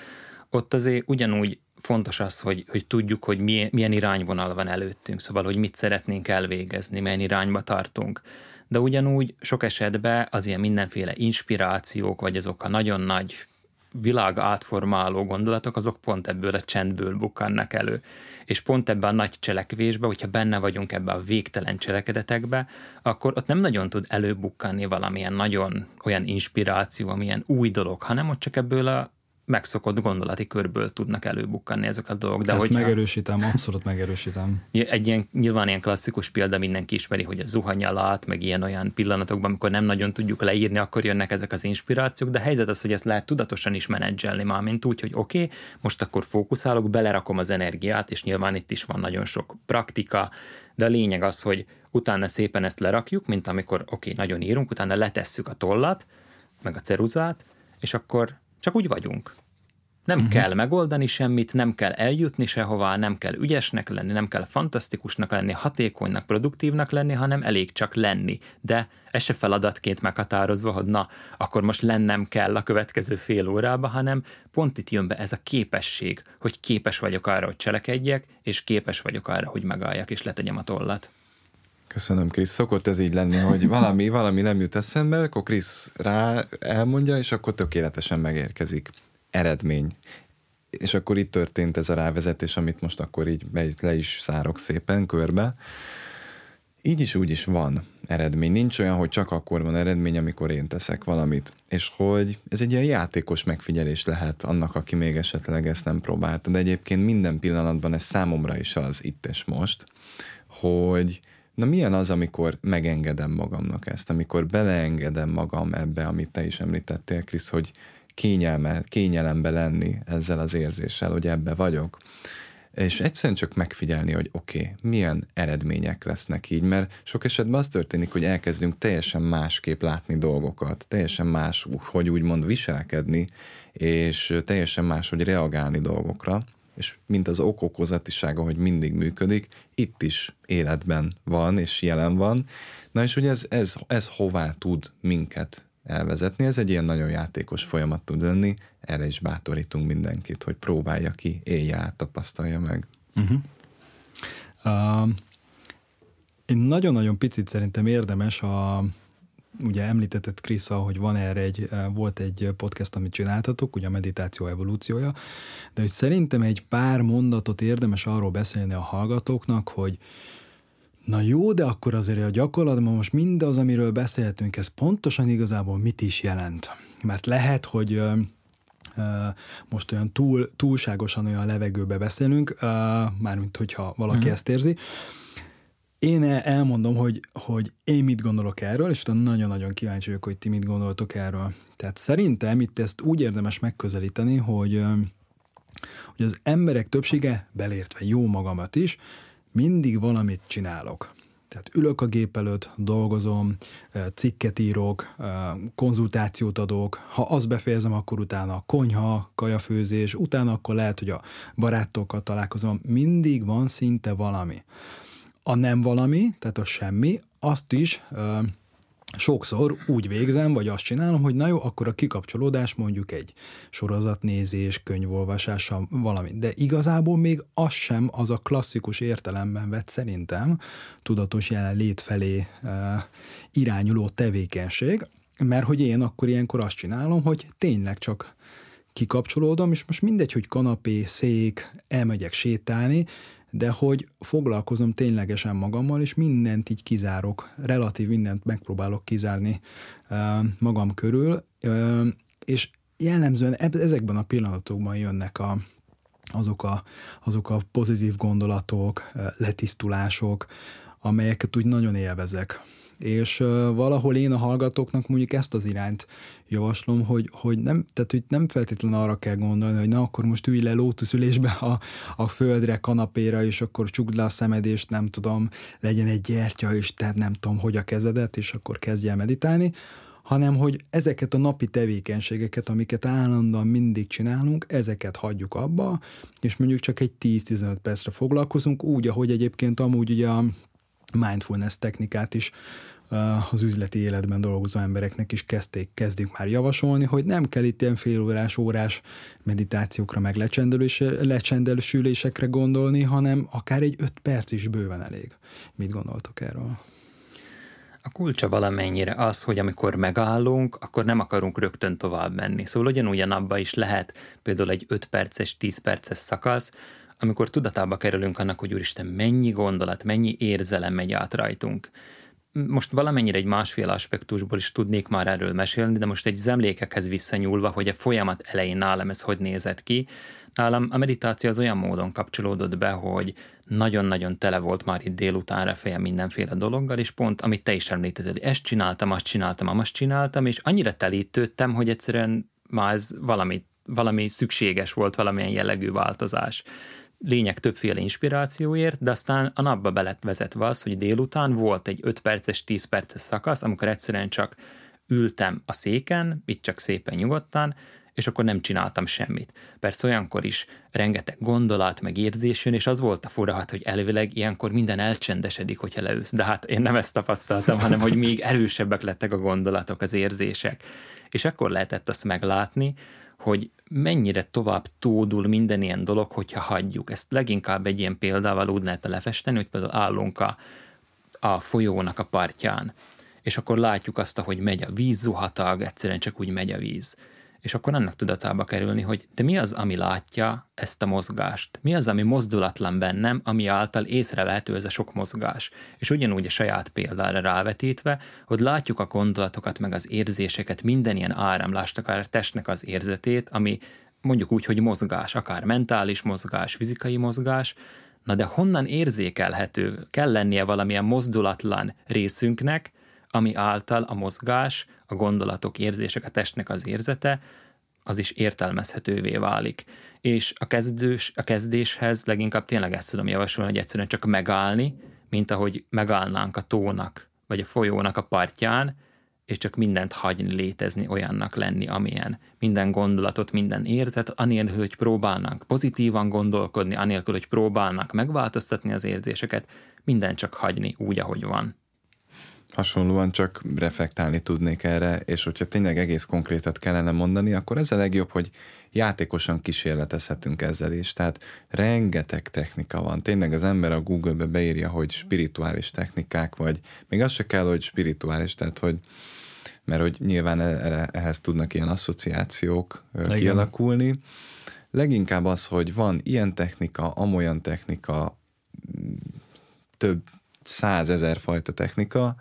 ott azért ugyanúgy fontos az, hogy, hogy tudjuk, hogy milyen, milyen irányvonal van előttünk, szóval, hogy mit szeretnénk elvégezni, milyen irányba tartunk. De ugyanúgy sok esetben az ilyen mindenféle inspirációk, vagy azok a nagyon nagy világ átformáló gondolatok, azok pont ebből a csendből bukkannak elő. És pont ebben a nagy cselekvésbe, hogyha benne vagyunk ebbe a végtelen cselekedetekbe, akkor ott nem nagyon tud előbukkanni valamilyen nagyon olyan inspiráció, amilyen új dolog, hanem ott csak ebből a megszokott gondolati körből tudnak előbukkanni ezek a dolgok. De Ezt hogyha, megerősítem, abszolút megerősítem. Egy ilyen, nyilván ilyen klasszikus példa mindenki ismeri, hogy a zuhanyalát, meg ilyen olyan pillanatokban, amikor nem nagyon tudjuk leírni, akkor jönnek ezek az inspirációk, de a helyzet az, hogy ezt lehet tudatosan is menedzselni már, mint úgy, hogy oké, okay, most akkor fókuszálok, belerakom az energiát, és nyilván itt is van nagyon sok praktika, de a lényeg az, hogy utána szépen ezt lerakjuk, mint amikor oké, okay, nagyon írunk, utána letesszük a tollat, meg a ceruzát, és akkor csak úgy vagyunk. Nem uh-huh. kell megoldani semmit, nem kell eljutni sehová, nem kell ügyesnek lenni, nem kell fantasztikusnak lenni, hatékonynak, produktívnak lenni, hanem elég csak lenni. De ez se feladatként meghatározva, hogy na, akkor most lennem kell a következő fél órába, hanem pont itt jön be ez a képesség, hogy képes vagyok arra, hogy cselekedjek, és képes vagyok arra, hogy megálljak és letegyem a tollat. Köszönöm, Krisz. Szokott ez így lenni, hogy valami, valami nem jut eszembe, akkor Krisz rá elmondja, és akkor tökéletesen megérkezik. Eredmény. És akkor itt történt ez a rávezetés, amit most akkor így le is szárok szépen körbe. Így is úgy is van eredmény. Nincs olyan, hogy csak akkor van eredmény, amikor én teszek valamit. És hogy ez egy ilyen játékos megfigyelés lehet annak, aki még esetleg ezt nem próbálta. De egyébként minden pillanatban ez számomra is az itt és most, hogy Na milyen az, amikor megengedem magamnak ezt, amikor beleengedem magam ebbe, amit te is említettél, Krisz, hogy kényelme, kényelembe lenni ezzel az érzéssel, hogy ebbe vagyok, és egyszerűen csak megfigyelni, hogy oké, okay, milyen eredmények lesznek így, mert sok esetben az történik, hogy elkezdünk teljesen másképp látni dolgokat, teljesen más, hogy úgymond viselkedni, és teljesen más, hogy reagálni dolgokra, és mint az okokozatisága, hogy mindig működik, itt is életben van és jelen van. Na és ugye ez, ez, ez hová tud minket elvezetni, ez egy ilyen nagyon játékos folyamat tud lenni, erre is bátorítunk mindenkit, hogy próbálja ki, élje át, tapasztalja meg. Uh-huh. Uh, nagyon-nagyon picit szerintem érdemes a ugye említetted Krisza, hogy van erre egy, eh, volt egy podcast, amit csináltatok, ugye a meditáció evolúciója, de hogy szerintem egy pár mondatot érdemes arról beszélni a hallgatóknak, hogy Na jó, de akkor azért a gyakorlatban most mindaz, amiről beszéltünk, ez pontosan igazából mit is jelent? Mert lehet, hogy uh, uh, most olyan túl, túlságosan olyan levegőbe beszélünk, mármint hogyha valaki uh-huh. ezt érzi, én elmondom, hogy, hogy én mit gondolok erről, és utána nagyon-nagyon kíváncsi vagyok, hogy ti mit gondoltok erről. Tehát szerintem itt ezt úgy érdemes megközelíteni, hogy, hogy az emberek többsége, belértve jó magamat is, mindig valamit csinálok. Tehát ülök a gép előtt, dolgozom, cikket írok, konzultációt adok, ha azt befejezem, akkor utána konyha, kajafőzés, utána akkor lehet, hogy a barátokkal találkozom, mindig van szinte valami. A nem valami, tehát a semmi, azt is sokszor úgy végzem, vagy azt csinálom, hogy na jó, akkor a kikapcsolódás mondjuk egy sorozatnézés, könyvolvasása, valami. De igazából még az sem az a klasszikus értelemben vett szerintem tudatos jelenlét felé e, irányuló tevékenység, mert hogy én akkor ilyenkor azt csinálom, hogy tényleg csak kikapcsolódom, és most mindegy, hogy kanapé, szék, elmegyek sétálni, de hogy foglalkozom ténylegesen magammal, és mindent így kizárok, relatív mindent megpróbálok kizárni magam körül, és jellemzően ezekben a pillanatokban jönnek a, azok, a, azok a pozitív gondolatok, letisztulások, amelyeket úgy nagyon élvezek és valahol én a hallgatóknak mondjuk ezt az irányt javaslom, hogy, hogy nem, tehát, hogy nem feltétlenül arra kell gondolni, hogy na akkor most ülj le lótuszülésbe a, a földre, kanapéra, és akkor csukd le a szemed, és nem tudom, legyen egy gyertya, és te nem tudom, hogy a kezedet, és akkor kezdj el meditálni, hanem hogy ezeket a napi tevékenységeket, amiket állandóan mindig csinálunk, ezeket hagyjuk abba, és mondjuk csak egy 10-15 percre foglalkozunk, úgy, ahogy egyébként amúgy ugye a mindfulness technikát is az üzleti életben dolgozó embereknek is kezdték, kezdik már javasolni, hogy nem kell itt ilyen félórás, órás meditációkra, meg lecsendelősülésekre gondolni, hanem akár egy öt perc is bőven elég. Mit gondoltok erről? A kulcsa valamennyire az, hogy amikor megállunk, akkor nem akarunk rögtön tovább menni. Szóval ugyanúgy a is lehet például egy 5 perces, 10 perces szakasz, amikor tudatába kerülünk annak, hogy úristen, mennyi gondolat, mennyi érzelem megy át rajtunk. Most valamennyire egy másfél aspektusból is tudnék már erről mesélni, de most egy zemlékekhez visszanyúlva, hogy a folyamat elején nálam ez hogy nézett ki. Nálam a meditáció az olyan módon kapcsolódott be, hogy nagyon-nagyon tele volt már itt délutánra fejem mindenféle dologgal, és pont, amit te is említetted, ezt csináltam, azt csináltam, azt csináltam, és annyira telítődtem, hogy egyszerűen már ez valami, valami szükséges volt, valamilyen jellegű változás lényeg többféle inspirációért, de aztán a napba belet vezetve az, hogy délután volt egy 5 perces, 10 perces szakasz, amikor egyszerűen csak ültem a széken, itt csak szépen nyugodtan, és akkor nem csináltam semmit. Persze olyankor is rengeteg gondolat, meg érzés jön, és az volt a fura, hát, hogy elvileg ilyenkor minden elcsendesedik, hogyha leülsz. De hát én nem ezt tapasztaltam, hanem hogy még erősebbek lettek a gondolatok, az érzések. És akkor lehetett azt meglátni, hogy mennyire tovább tódul minden ilyen dolog, hogyha hagyjuk. Ezt leginkább egy ilyen példával úgy lehet lefesteni, hogy például állunk a, a folyónak a partján, és akkor látjuk azt, hogy megy a víz, zuhatag, egyszerűen csak úgy megy a víz és akkor annak tudatába kerülni, hogy de mi az, ami látja ezt a mozgást? Mi az, ami mozdulatlan bennem, ami által észrevehető ez a sok mozgás? És ugyanúgy a saját példára rávetítve, hogy látjuk a gondolatokat, meg az érzéseket, minden ilyen áramlást, akár a testnek az érzetét, ami mondjuk úgy, hogy mozgás, akár mentális mozgás, fizikai mozgás, na de honnan érzékelhető? Kell lennie valamilyen mozdulatlan részünknek, ami által a mozgás, a gondolatok, érzések, a testnek az érzete, az is értelmezhetővé válik. És a, kezdős, a kezdéshez leginkább tényleg ezt tudom javasolni, hogy egyszerűen csak megállni, mint ahogy megállnánk a tónak, vagy a folyónak a partján, és csak mindent hagyni létezni, olyannak lenni, amilyen. Minden gondolatot, minden érzet, anélkül, hogy próbálnánk pozitívan gondolkodni, anélkül, hogy próbálnánk megváltoztatni az érzéseket, minden csak hagyni úgy, ahogy van hasonlóan csak reflektálni tudnék erre, és hogyha tényleg egész konkrétat kellene mondani, akkor ez a legjobb, hogy játékosan kísérletezhetünk ezzel is. Tehát rengeteg technika van. Tényleg az ember a Google-be beírja, hogy spirituális technikák, vagy még az se kell, hogy spirituális, tehát hogy mert hogy nyilván e- ehhez tudnak ilyen asszociációk Igen. kialakulni. Leginkább az, hogy van ilyen technika, amolyan technika, több százezer fajta technika,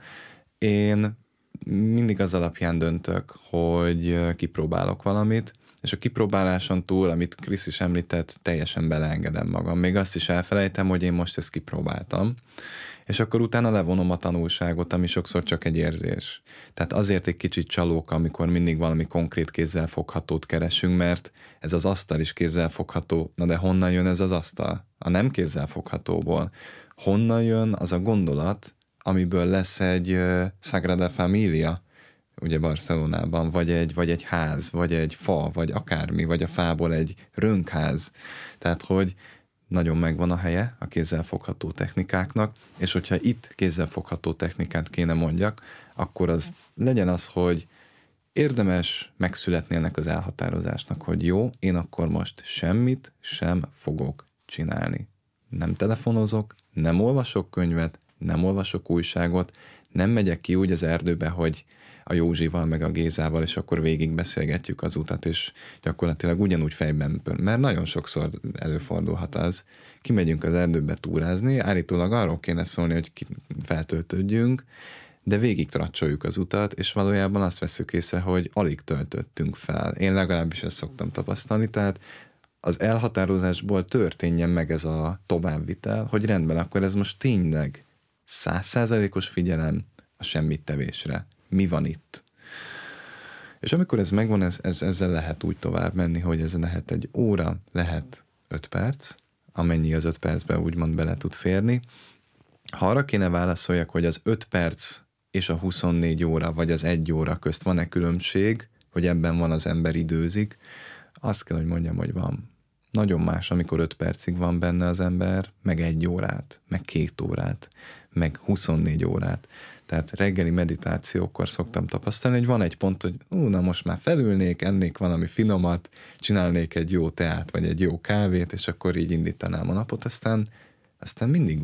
én mindig az alapján döntök, hogy kipróbálok valamit, és a kipróbáláson túl, amit Krisz is említett, teljesen beleengedem magam. Még azt is elfelejtem, hogy én most ezt kipróbáltam, és akkor utána levonom a tanulságot, ami sokszor csak egy érzés. Tehát azért egy kicsit csalók, amikor mindig valami konkrét kézzel foghatót keresünk, mert ez az asztal is kézzel fogható. Na de honnan jön ez az asztal? A nem kézzel foghatóból honnan jön az a gondolat, amiből lesz egy Sagrada Familia, ugye Barcelonában, vagy egy, vagy egy ház, vagy egy fa, vagy akármi, vagy a fából egy rönkház. Tehát, hogy nagyon megvan a helye a kézzelfogható technikáknak, és hogyha itt kézzelfogható technikát kéne mondjak, akkor az legyen az, hogy érdemes megszületni ennek az elhatározásnak, hogy jó, én akkor most semmit sem fogok csinálni. Nem telefonozok, nem olvasok könyvet, nem olvasok újságot, nem megyek ki úgy az erdőbe, hogy a Józsival, meg a Gézával, és akkor végig beszélgetjük az utat, és gyakorlatilag ugyanúgy fejben, mert nagyon sokszor előfordulhat az, kimegyünk az erdőbe túrázni, állítólag arról kéne szólni, hogy feltöltődjünk, de végig tracsoljuk az utat, és valójában azt veszük észre, hogy alig töltöttünk fel. Én legalábbis ezt szoktam tapasztalni, tehát az elhatározásból történjen meg ez a továbbvitel, hogy rendben, akkor ez most tényleg százszázalékos figyelem a semmit tevésre. Mi van itt? És amikor ez megvan, ez, ez, ezzel lehet úgy tovább menni, hogy ez lehet egy óra, lehet öt perc, amennyi az öt percben úgymond bele tud férni. Ha arra kéne válaszoljak, hogy az öt perc és a 24 óra, vagy az egy óra közt van-e különbség, hogy ebben van az ember időzik, azt kell, hogy mondjam, hogy van. Nagyon más, amikor 5 percig van benne az ember, meg egy órát, meg két órát, meg 24 órát. Tehát reggeli meditációkor szoktam tapasztalni, hogy van egy pont, hogy ú, na most már felülnék, ennék valami finomat, csinálnék egy jó teát, vagy egy jó kávét, és akkor így indítanám a napot, aztán aztán mindig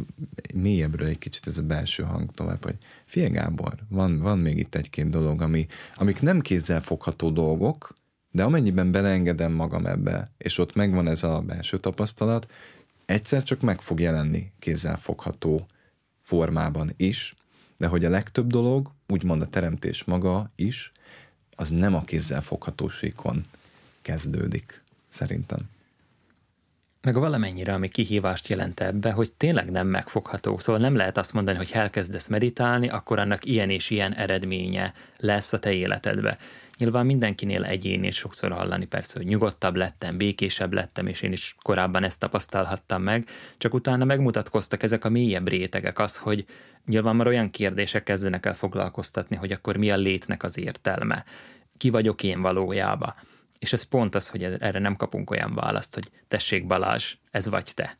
mélyebbről egy kicsit ez a belső hang tovább, hogy figyelj Gábor, van, van még itt egy-két dolog, ami, amik nem kézzel fogható dolgok, de amennyiben beleengedem magam ebbe, és ott megvan ez a belső tapasztalat, egyszer csak meg fog jelenni kézzel fogható formában is, de hogy a legtöbb dolog, úgymond a teremtés maga is, az nem a kézzel foghatósékon kezdődik, szerintem meg valamennyire, ami kihívást jelent ebbe, hogy tényleg nem megfogható. Szóval nem lehet azt mondani, hogy elkezdesz meditálni, akkor annak ilyen és ilyen eredménye lesz a te életedbe. Nyilván mindenkinél egyéni, és sokszor hallani persze, hogy nyugodtabb lettem, békésebb lettem, és én is korábban ezt tapasztalhattam meg, csak utána megmutatkoztak ezek a mélyebb rétegek, az, hogy nyilván már olyan kérdések kezdenek el foglalkoztatni, hogy akkor mi a létnek az értelme, ki vagyok én valójában? És ez pont az, hogy erre nem kapunk olyan választ, hogy tessék Balázs, ez vagy te,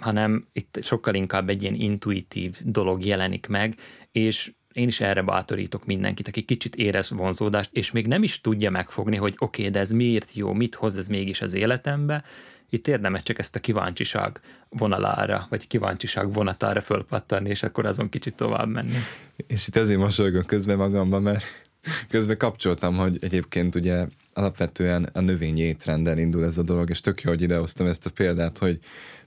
hanem itt sokkal inkább egy ilyen intuitív dolog jelenik meg, és én is erre bátorítok mindenkit, aki kicsit érez vonzódást, és még nem is tudja megfogni, hogy oké, okay, de ez miért jó, mit hoz ez mégis az életembe, itt érdemes csak ezt a kíváncsiság vonalára, vagy kíváncsiság vonatára fölpattanni, és akkor azon kicsit tovább menni. És itt ezért mosolygok közben magamban, mert közben kapcsoltam, hogy egyébként ugye alapvetően a növényi étrenden indul ez a dolog, és tök jó, hogy idehoztam ezt a példát, hogy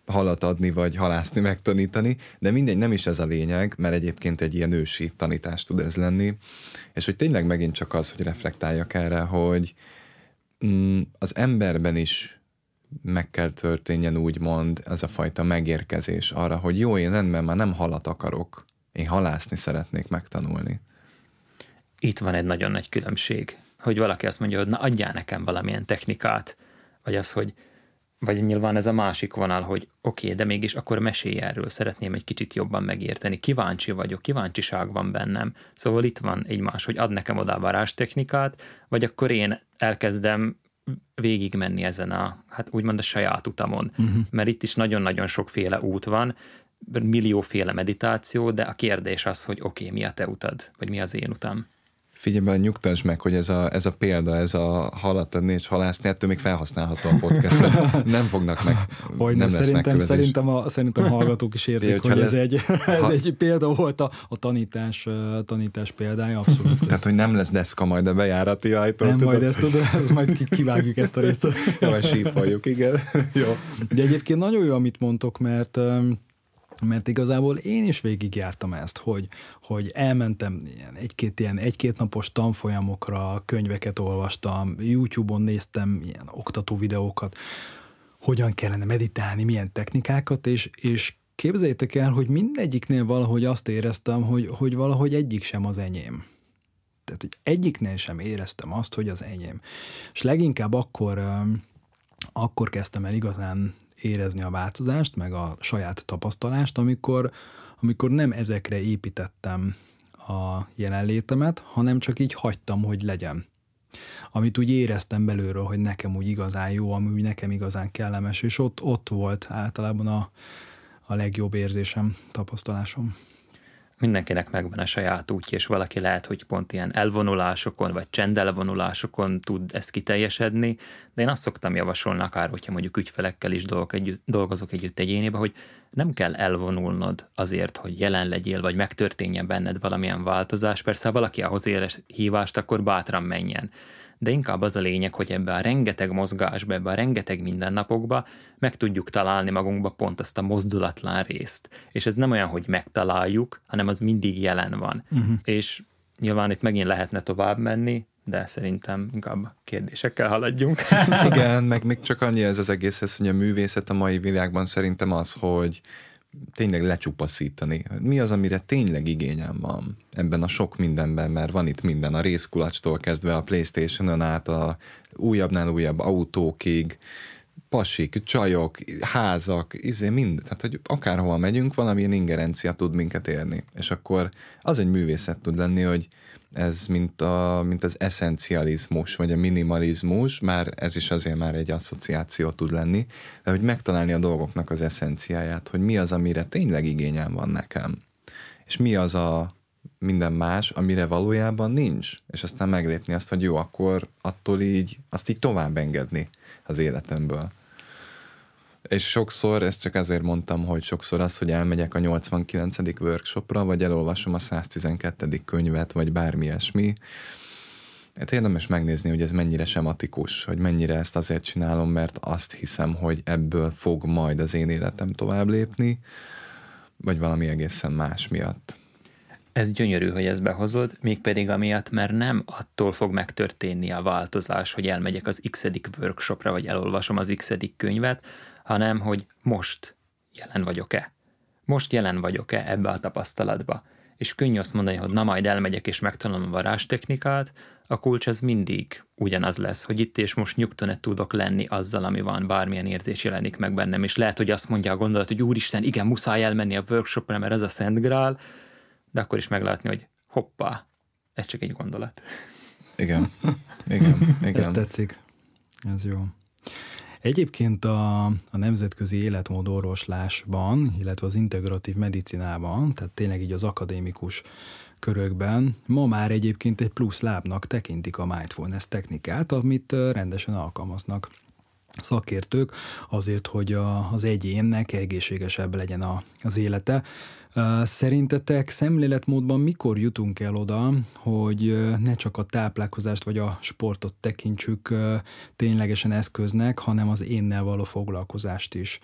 halat adni, vagy halászni, megtanítani, de mindegy, nem is ez a lényeg, mert egyébként egy ilyen ősi tanítás tud ez lenni, és hogy tényleg megint csak az, hogy reflektáljak erre, hogy mm, az emberben is meg kell történjen úgymond ez a fajta megérkezés arra, hogy jó, én rendben már nem halat akarok, én halászni szeretnék megtanulni. Itt van egy nagyon nagy különbség hogy valaki azt mondja, hogy na adjál nekem valamilyen technikát, vagy az, hogy vagy nyilván ez a másik vonal, hogy oké, okay, de mégis akkor mesélj erről, szeretném egy kicsit jobban megérteni. Kíváncsi vagyok, kíváncsiság van bennem. Szóval itt van egymás, hogy ad nekem oda a varázstechnikát, vagy akkor én elkezdem végigmenni ezen a, hát úgymond a saját utamon. Uh-huh. Mert itt is nagyon-nagyon sokféle út van, millióféle meditáció, de a kérdés az, hogy oké, okay, mi a te utad, vagy mi az én utam. Figyelj nyugtass meg, hogy ez a, ez a példa, ez a halat adni és halászni, ettől még felhasználható a podcast. nem fognak meg, hogy nem lesz szerintem, szerintem, a, szerintem a hallgatók is értik, hogy, hogy ez, egy, ez ha, egy példa volt a, a tanítás, tanítás példája, abszolút. Tehát, hogy nem lesz deszka majd a bejárati ajtó. Nem, tudod, majd ezt tudod, ez majd kivágjuk ezt a részt. Jó, sípoljuk, igen. jó. De egyébként nagyon jó, amit mondtok, mert mert igazából én is végigjártam ezt, hogy, hogy elmentem egy-két ilyen egy-két napos tanfolyamokra, könyveket olvastam, YouTube-on néztem ilyen oktató videókat, hogyan kellene meditálni, milyen technikákat, és, és képzeljétek el, hogy mindegyiknél valahogy azt éreztem, hogy, hogy valahogy egyik sem az enyém. Tehát, hogy egyiknél sem éreztem azt, hogy az enyém. És leginkább akkor, akkor kezdtem el igazán érezni a változást, meg a saját tapasztalást, amikor, amikor nem ezekre építettem a jelenlétemet, hanem csak így hagytam, hogy legyen. Amit úgy éreztem belülről, hogy nekem úgy igazán jó, ami úgy nekem igazán kellemes, és ott, ott volt általában a, a legjobb érzésem, tapasztalásom mindenkinek megvan a saját útja, és valaki lehet, hogy pont ilyen elvonulásokon, vagy csendelvonulásokon tud ezt kiteljesedni, de én azt szoktam javasolni, akár hogyha mondjuk ügyfelekkel is dolgok együtt, dolgozok együtt egyénébe, hogy nem kell elvonulnod azért, hogy jelen legyél, vagy megtörténjen benned valamilyen változás. Persze, ha valaki ahhoz ér hívást, akkor bátran menjen de inkább az a lényeg, hogy ebbe a rengeteg mozgásba, ebbe a rengeteg mindennapokba meg tudjuk találni magunkba pont azt a mozdulatlan részt. És ez nem olyan, hogy megtaláljuk, hanem az mindig jelen van. Uh-huh. És nyilván itt megint lehetne tovább menni, de szerintem inkább kérdésekkel haladjunk. Igen, meg még csak annyi ez az egész, hogy a művészet a mai világban szerintem az, hogy tényleg lecsupaszítani. Mi az, amire tényleg igényem van ebben a sok mindenben, mert van itt minden, a részkulacstól kezdve a Playstation-ön át a újabbnál újabb autókig, pasik, csajok, házak, izé, mind, tehát hogy akárhol megyünk, valamilyen ingerencia tud minket érni. És akkor az egy művészet tud lenni, hogy ez mint, a, mint az eszencializmus, vagy a minimalizmus, már ez is azért már egy asszociáció tud lenni, de hogy megtalálni a dolgoknak az eszenciáját, hogy mi az, amire tényleg igényem van nekem, és mi az a minden más, amire valójában nincs, és aztán meglépni azt, hogy jó, akkor attól így, azt így tovább engedni az életemből. És sokszor, ezt csak azért mondtam, hogy sokszor az, hogy elmegyek a 89. workshopra, vagy elolvasom a 112. könyvet, vagy bármi ilyesmi, Hát érdemes megnézni, hogy ez mennyire sematikus, hogy mennyire ezt azért csinálom, mert azt hiszem, hogy ebből fog majd az én életem tovább lépni, vagy valami egészen más miatt. Ez gyönyörű, hogy ezt behozod, mégpedig amiatt, mert nem attól fog megtörténni a változás, hogy elmegyek az x workshopra, vagy elolvasom az x könyvet, hanem hogy most jelen vagyok-e. Most jelen vagyok-e ebbe a tapasztalatba. És könnyű azt mondani, hogy na majd elmegyek és megtanulom a varázstechnikát, a kulcs az mindig ugyanaz lesz, hogy itt és most nyugton tudok lenni azzal, ami van, bármilyen érzés jelenik meg bennem, és lehet, hogy azt mondja a gondolat, hogy úristen, igen, muszáj elmenni a workshopra, mert ez a Szent Grál, de akkor is meglátni, hogy hoppá, ez csak egy gondolat. Igen, igen, igen. Ez tetszik, ez jó. Egyébként a, a nemzetközi életmódorvoslásban, illetve az integratív medicinában, tehát tényleg így az akadémikus körökben ma már egyébként egy plusz lábnak tekintik a mindfulness technikát, amit rendesen alkalmaznak szakértők azért, hogy a, az egyénnek egészségesebb legyen a, az élete. Szerintetek szemléletmódban mikor jutunk el oda, hogy ne csak a táplálkozást vagy a sportot tekintsük ténylegesen eszköznek, hanem az énnel való foglalkozást is?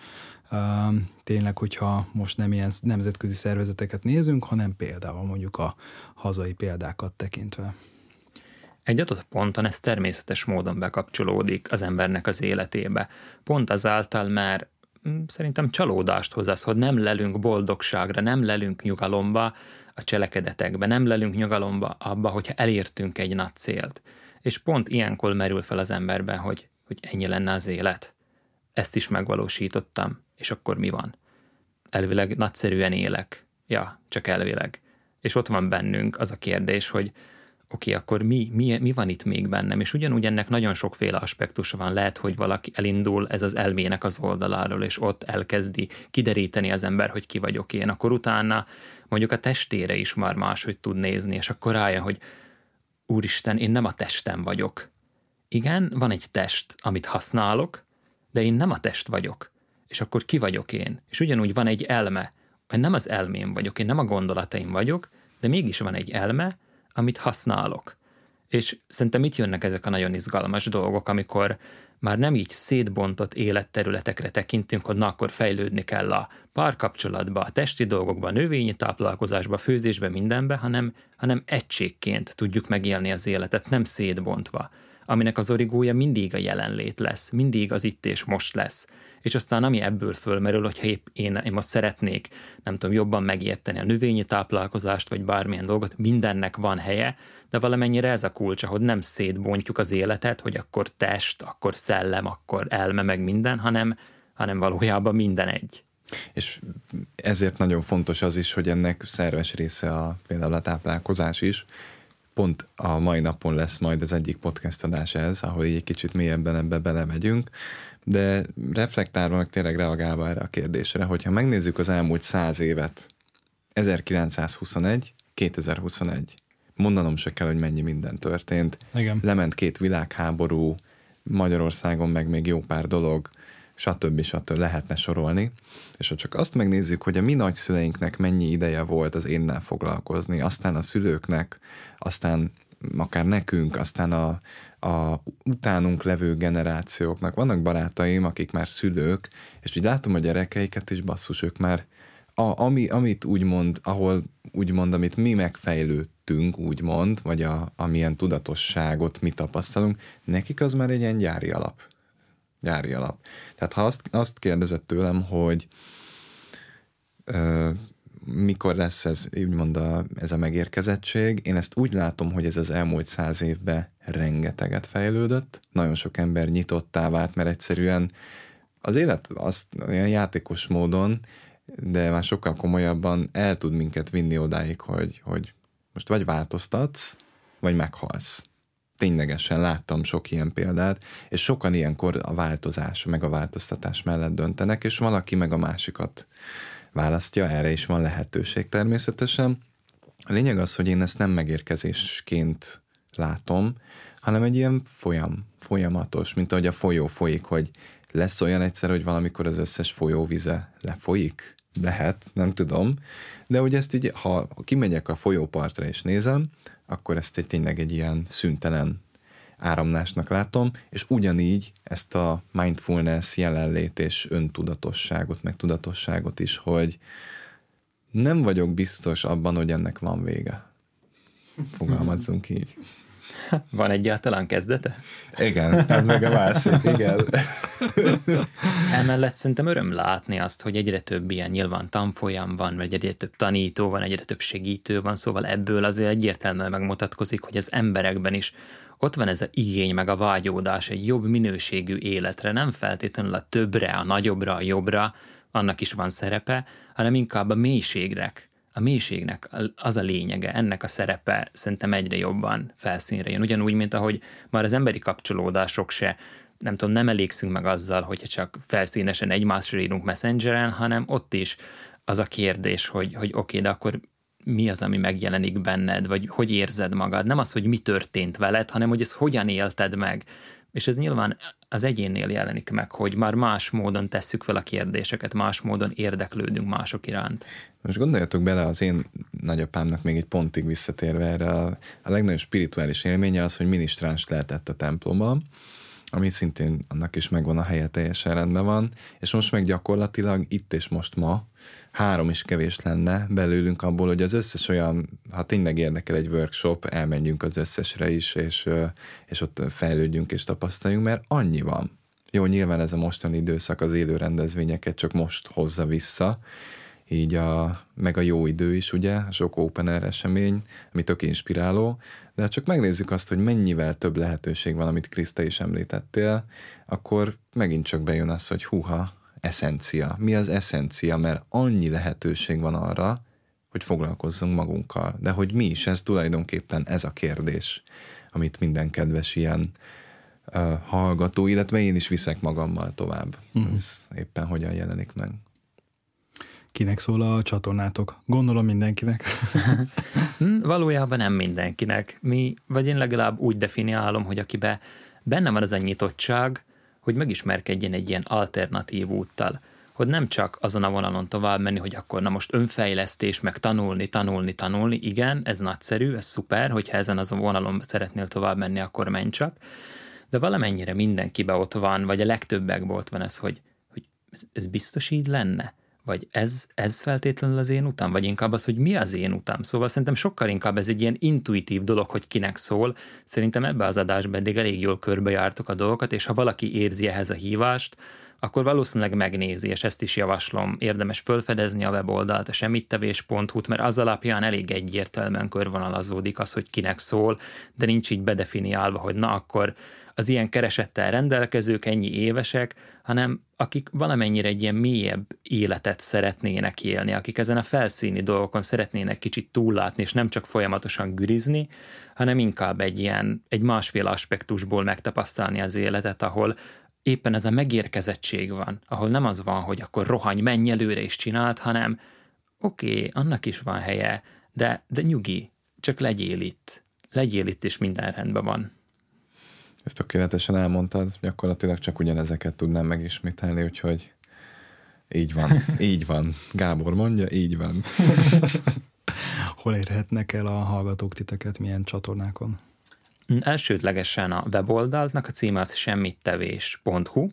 Tényleg, hogyha most nem ilyen nemzetközi szervezeteket nézünk, hanem például mondjuk a hazai példákat tekintve. Egy adott ponton ez természetes módon bekapcsolódik az embernek az életébe. Pont azáltal, mert szerintem csalódást hoz az, hogy nem lelünk boldogságra, nem lelünk nyugalomba a cselekedetekbe, nem lelünk nyugalomba abba, hogyha elértünk egy nagy célt. És pont ilyenkor merül fel az emberben, hogy, hogy ennyi lenne az élet. Ezt is megvalósítottam, és akkor mi van? Elvileg nagyszerűen élek. Ja, csak elvileg. És ott van bennünk az a kérdés, hogy oké, akkor mi, mi, mi van itt még bennem? És ugyanúgy ennek nagyon sokféle aspektusa van. Lehet, hogy valaki elindul ez az elmének az oldaláról, és ott elkezdi kideríteni az ember, hogy ki vagyok én. Akkor utána mondjuk a testére is már máshogy tud nézni, és akkor rájön, hogy úristen, én nem a testem vagyok. Igen, van egy test, amit használok, de én nem a test vagyok. És akkor ki vagyok én? És ugyanúgy van egy elme, én nem az elmém vagyok, én nem a gondolataim vagyok, de mégis van egy elme, amit használok. És szerintem itt jönnek ezek a nagyon izgalmas dolgok, amikor már nem így szétbontott életterületekre tekintünk, hogy na akkor fejlődni kell a párkapcsolatba, a testi dolgokba, a növényi táplálkozásba, főzésbe, mindenbe, hanem, hanem egységként tudjuk megélni az életet, nem szétbontva, aminek az origója mindig a jelenlét lesz, mindig az itt és most lesz és aztán ami ebből fölmerül, hogyha épp én, én most szeretnék, nem tudom, jobban megérteni a növényi táplálkozást, vagy bármilyen dolgot, mindennek van helye, de valamennyire ez a kulcsa, hogy nem szétbontjuk az életet, hogy akkor test, akkor szellem, akkor elme, meg minden, hanem, hanem valójában minden egy. És ezért nagyon fontos az is, hogy ennek szerves része a, például a táplálkozás is. Pont a mai napon lesz majd az egyik podcast adás ez, ahol egy kicsit mélyebben ebbe belemegyünk, de reflektálva, meg tényleg reagálva erre a kérdésre, hogyha megnézzük az elmúlt száz évet, 1921, 2021, mondanom se kell, hogy mennyi minden történt. Igen. Lement két világháború, Magyarországon meg még jó pár dolog, stb. stb. lehetne sorolni. És ha csak azt megnézzük, hogy a mi nagyszüleinknek mennyi ideje volt az énnel foglalkozni, aztán a szülőknek, aztán akár nekünk, aztán a, a utánunk levő generációknak. Vannak barátaim, akik már szülők, és úgy látom a gyerekeiket, és basszus, ők már a, ami, amit úgymond, ahol úgymond, amit mi megfejlődtünk, úgymond, vagy a, amilyen tudatosságot mi tapasztalunk, nekik az már egy ilyen gyári alap. Gyári alap. Tehát ha azt, azt kérdezett tőlem, hogy mikor lesz ez, úgymond a, ez a megérkezettség, én ezt úgy látom, hogy ez az elmúlt száz évben rengeteget fejlődött, nagyon sok ember nyitottá vált, mert egyszerűen az élet azt olyan játékos módon de már sokkal komolyabban el tud minket vinni odáig, hogy, hogy most vagy változtatsz, vagy meghalsz. Ténylegesen láttam sok ilyen példát, és sokan ilyenkor a változás, meg a változtatás mellett döntenek, és valaki meg a másikat választja, erre is van lehetőség természetesen. A lényeg az, hogy én ezt nem megérkezésként látom, hanem egy ilyen folyam, folyamatos, mint ahogy a folyó folyik, hogy lesz olyan egyszer, hogy valamikor az összes folyóvize lefolyik, lehet, nem tudom, de hogy ezt így, ha kimegyek a folyópartra és nézem, akkor ezt egy tényleg egy ilyen szüntelen áramlásnak látom, és ugyanígy ezt a mindfulness jelenlét és öntudatosságot, meg tudatosságot is, hogy nem vagyok biztos abban, hogy ennek van vége. Fogalmazzunk így. Van egyáltalán kezdete? Igen, ez meg a másik, igen. Emellett szerintem öröm látni azt, hogy egyre több ilyen nyilván tanfolyam van, vagy egyre több tanító van, egyre több segítő van, szóval ebből azért egyértelműen megmutatkozik, hogy az emberekben is ott van ez a igény, meg a vágyódás egy jobb minőségű életre, nem feltétlenül a többre, a nagyobbra, a jobbra, annak is van szerepe, hanem inkább a mélységre, a mélységnek az a lényege, ennek a szerepe szerintem egyre jobban felszínre jön. Ugyanúgy, mint ahogy már az emberi kapcsolódások se nem tudom, nem elégszünk meg azzal, hogyha csak felszínesen egymásra írunk messengeren, hanem ott is az a kérdés, hogy, hogy oké, okay, de akkor mi az, ami megjelenik benned, vagy hogy érzed magad. Nem az, hogy mi történt veled, hanem hogy ezt hogyan élted meg. És ez nyilván az egyénnél jelenik meg, hogy már más módon tesszük fel a kérdéseket, más módon érdeklődünk mások iránt. Most gondoljatok bele az én nagyapámnak még egy pontig visszatérve erre, a, a legnagyobb spirituális élménye az, hogy minisztráns lehetett a templomban, ami szintén annak is megvan a helye, teljesen rendben van, és most meg gyakorlatilag itt és most ma három is kevés lenne belőlünk abból, hogy az összes olyan, ha tényleg érdekel egy workshop, elmenjünk az összesre is, és, és ott fejlődjünk és tapasztaljunk, mert annyi van. Jó, nyilván ez a mostani időszak az élő rendezvényeket csak most hozza vissza, így a, meg a jó idő is, ugye, sok open air esemény, ami tök inspiráló, de ha csak megnézzük azt, hogy mennyivel több lehetőség van, amit Kriszta is említettél, akkor megint csak bejön az, hogy huha, eszencia. Mi az eszencia? Mert annyi lehetőség van arra, hogy foglalkozzunk magunkkal. De hogy mi is, ez tulajdonképpen ez a kérdés, amit minden kedves ilyen uh, hallgató, illetve én is viszek magammal tovább. Uh-huh. Ez éppen hogyan jelenik meg. Kinek szól a csatornátok? Gondolom mindenkinek. Hm, valójában nem mindenkinek. Mi, vagy én legalább úgy definiálom, hogy akibe benne van az a nyitottság, hogy megismerkedjen egy ilyen alternatív úttal hogy nem csak azon a vonalon tovább menni, hogy akkor na most önfejlesztés, meg tanulni, tanulni, tanulni, igen, ez nagyszerű, ez szuper, hogyha ezen azon vonalon szeretnél tovább menni, akkor menj csak, de valamennyire mindenkibe ott van, vagy a legtöbbekben ott van ez, hogy, hogy ez, ez biztos így lenne? Vagy ez, ez feltétlenül az én utam, vagy inkább az, hogy mi az én utam. Szóval szerintem sokkal inkább ez egy ilyen intuitív dolog, hogy kinek szól. Szerintem ebbe az adásban eddig elég jól körbejártok a dolgokat, és ha valaki érzi ehhez a hívást, akkor valószínűleg megnézi, és ezt is javaslom, érdemes fölfedezni a weboldalt, a semmittevés.hu-t, mert az alapján elég egyértelműen körvonalazódik az, hogy kinek szól, de nincs így bedefiniálva, hogy na akkor az ilyen keresettel rendelkezők ennyi évesek, hanem akik valamennyire egy ilyen mélyebb életet szeretnének élni, akik ezen a felszíni dolgokon szeretnének kicsit túllátni, és nem csak folyamatosan gürizni, hanem inkább egy ilyen, egy másfél aspektusból megtapasztalni az életet, ahol éppen ez a megérkezettség van, ahol nem az van, hogy akkor rohanj, menj előre és csináld, hanem oké, okay, annak is van helye, de, de nyugi, csak legyél itt. Legyél itt, és minden rendben van. Ezt tökéletesen elmondtad, gyakorlatilag csak ugyanezeket tudnám megismételni, úgyhogy így van, így van. Gábor mondja, így van. Hol érhetnek el a hallgatók titeket, milyen csatornákon? Elsődlegesen a weboldalnak a címe az semmittevés.hu,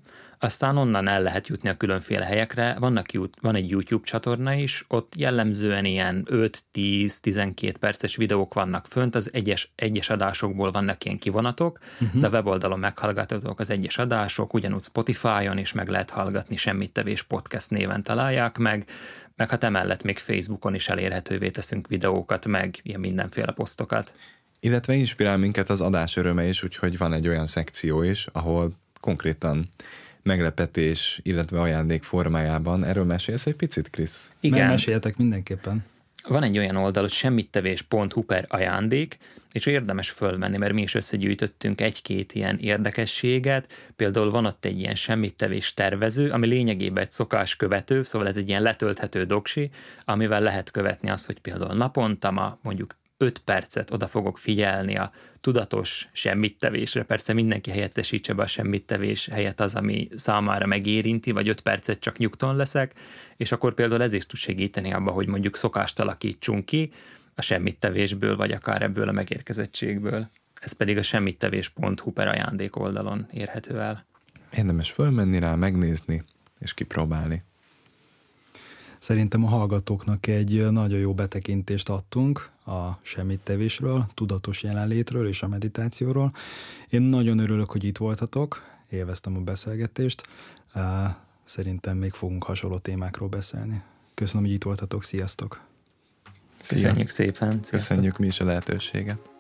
aztán onnan el lehet jutni a különféle helyekre. Vannak, van egy YouTube csatorna is, ott jellemzően ilyen 5-10-12 perces videók vannak fönt, az egyes, egyes adásokból vannak ilyen kivonatok, uh-huh. de a weboldalon meghallgathatók az egyes adások, ugyanúgy Spotify-on is meg lehet hallgatni, semmittevés podcast néven találják meg, meg hát emellett még Facebookon is elérhetővé teszünk videókat, meg ilyen mindenféle posztokat. Illetve inspirál minket az adás öröme is, úgyhogy van egy olyan szekció is, ahol konkrétan meglepetés, illetve ajándék formájában. Erről mesélsz egy picit, Krisz? Igen. Meséljetek mindenképpen. Van egy olyan oldal, hogy semmittevés.hu per ajándék, és érdemes fölmenni, mert mi is összegyűjtöttünk egy-két ilyen érdekességet. Például van ott egy ilyen semmittevés tervező, ami lényegében egy szokás követő, szóval ez egy ilyen letölthető doksi, amivel lehet követni azt, hogy például naponta ma mondjuk 5 percet oda fogok figyelni a tudatos semmittevésre. Persze mindenki helyettesítse be a semmittevés helyett az, ami számára megérinti, vagy 5 percet csak nyugton leszek, és akkor például ez is tud segíteni abba, hogy mondjuk szokást alakítsunk ki a semmittevésből, vagy akár ebből a megérkezettségből. Ez pedig a semmittevés.hu per ajándék oldalon érhető el. Érdemes fölmenni rá, megnézni és kipróbálni. Szerintem a hallgatóknak egy nagyon jó betekintést adtunk a semmittevésről, tudatos jelenlétről és a meditációról. Én nagyon örülök, hogy itt voltatok, élveztem a beszélgetést. Szerintem még fogunk hasonló témákról beszélni. Köszönöm, hogy itt voltatok, sziasztok! Köszönjük szépen! Sziasztok. Köszönjük mi is a lehetőséget!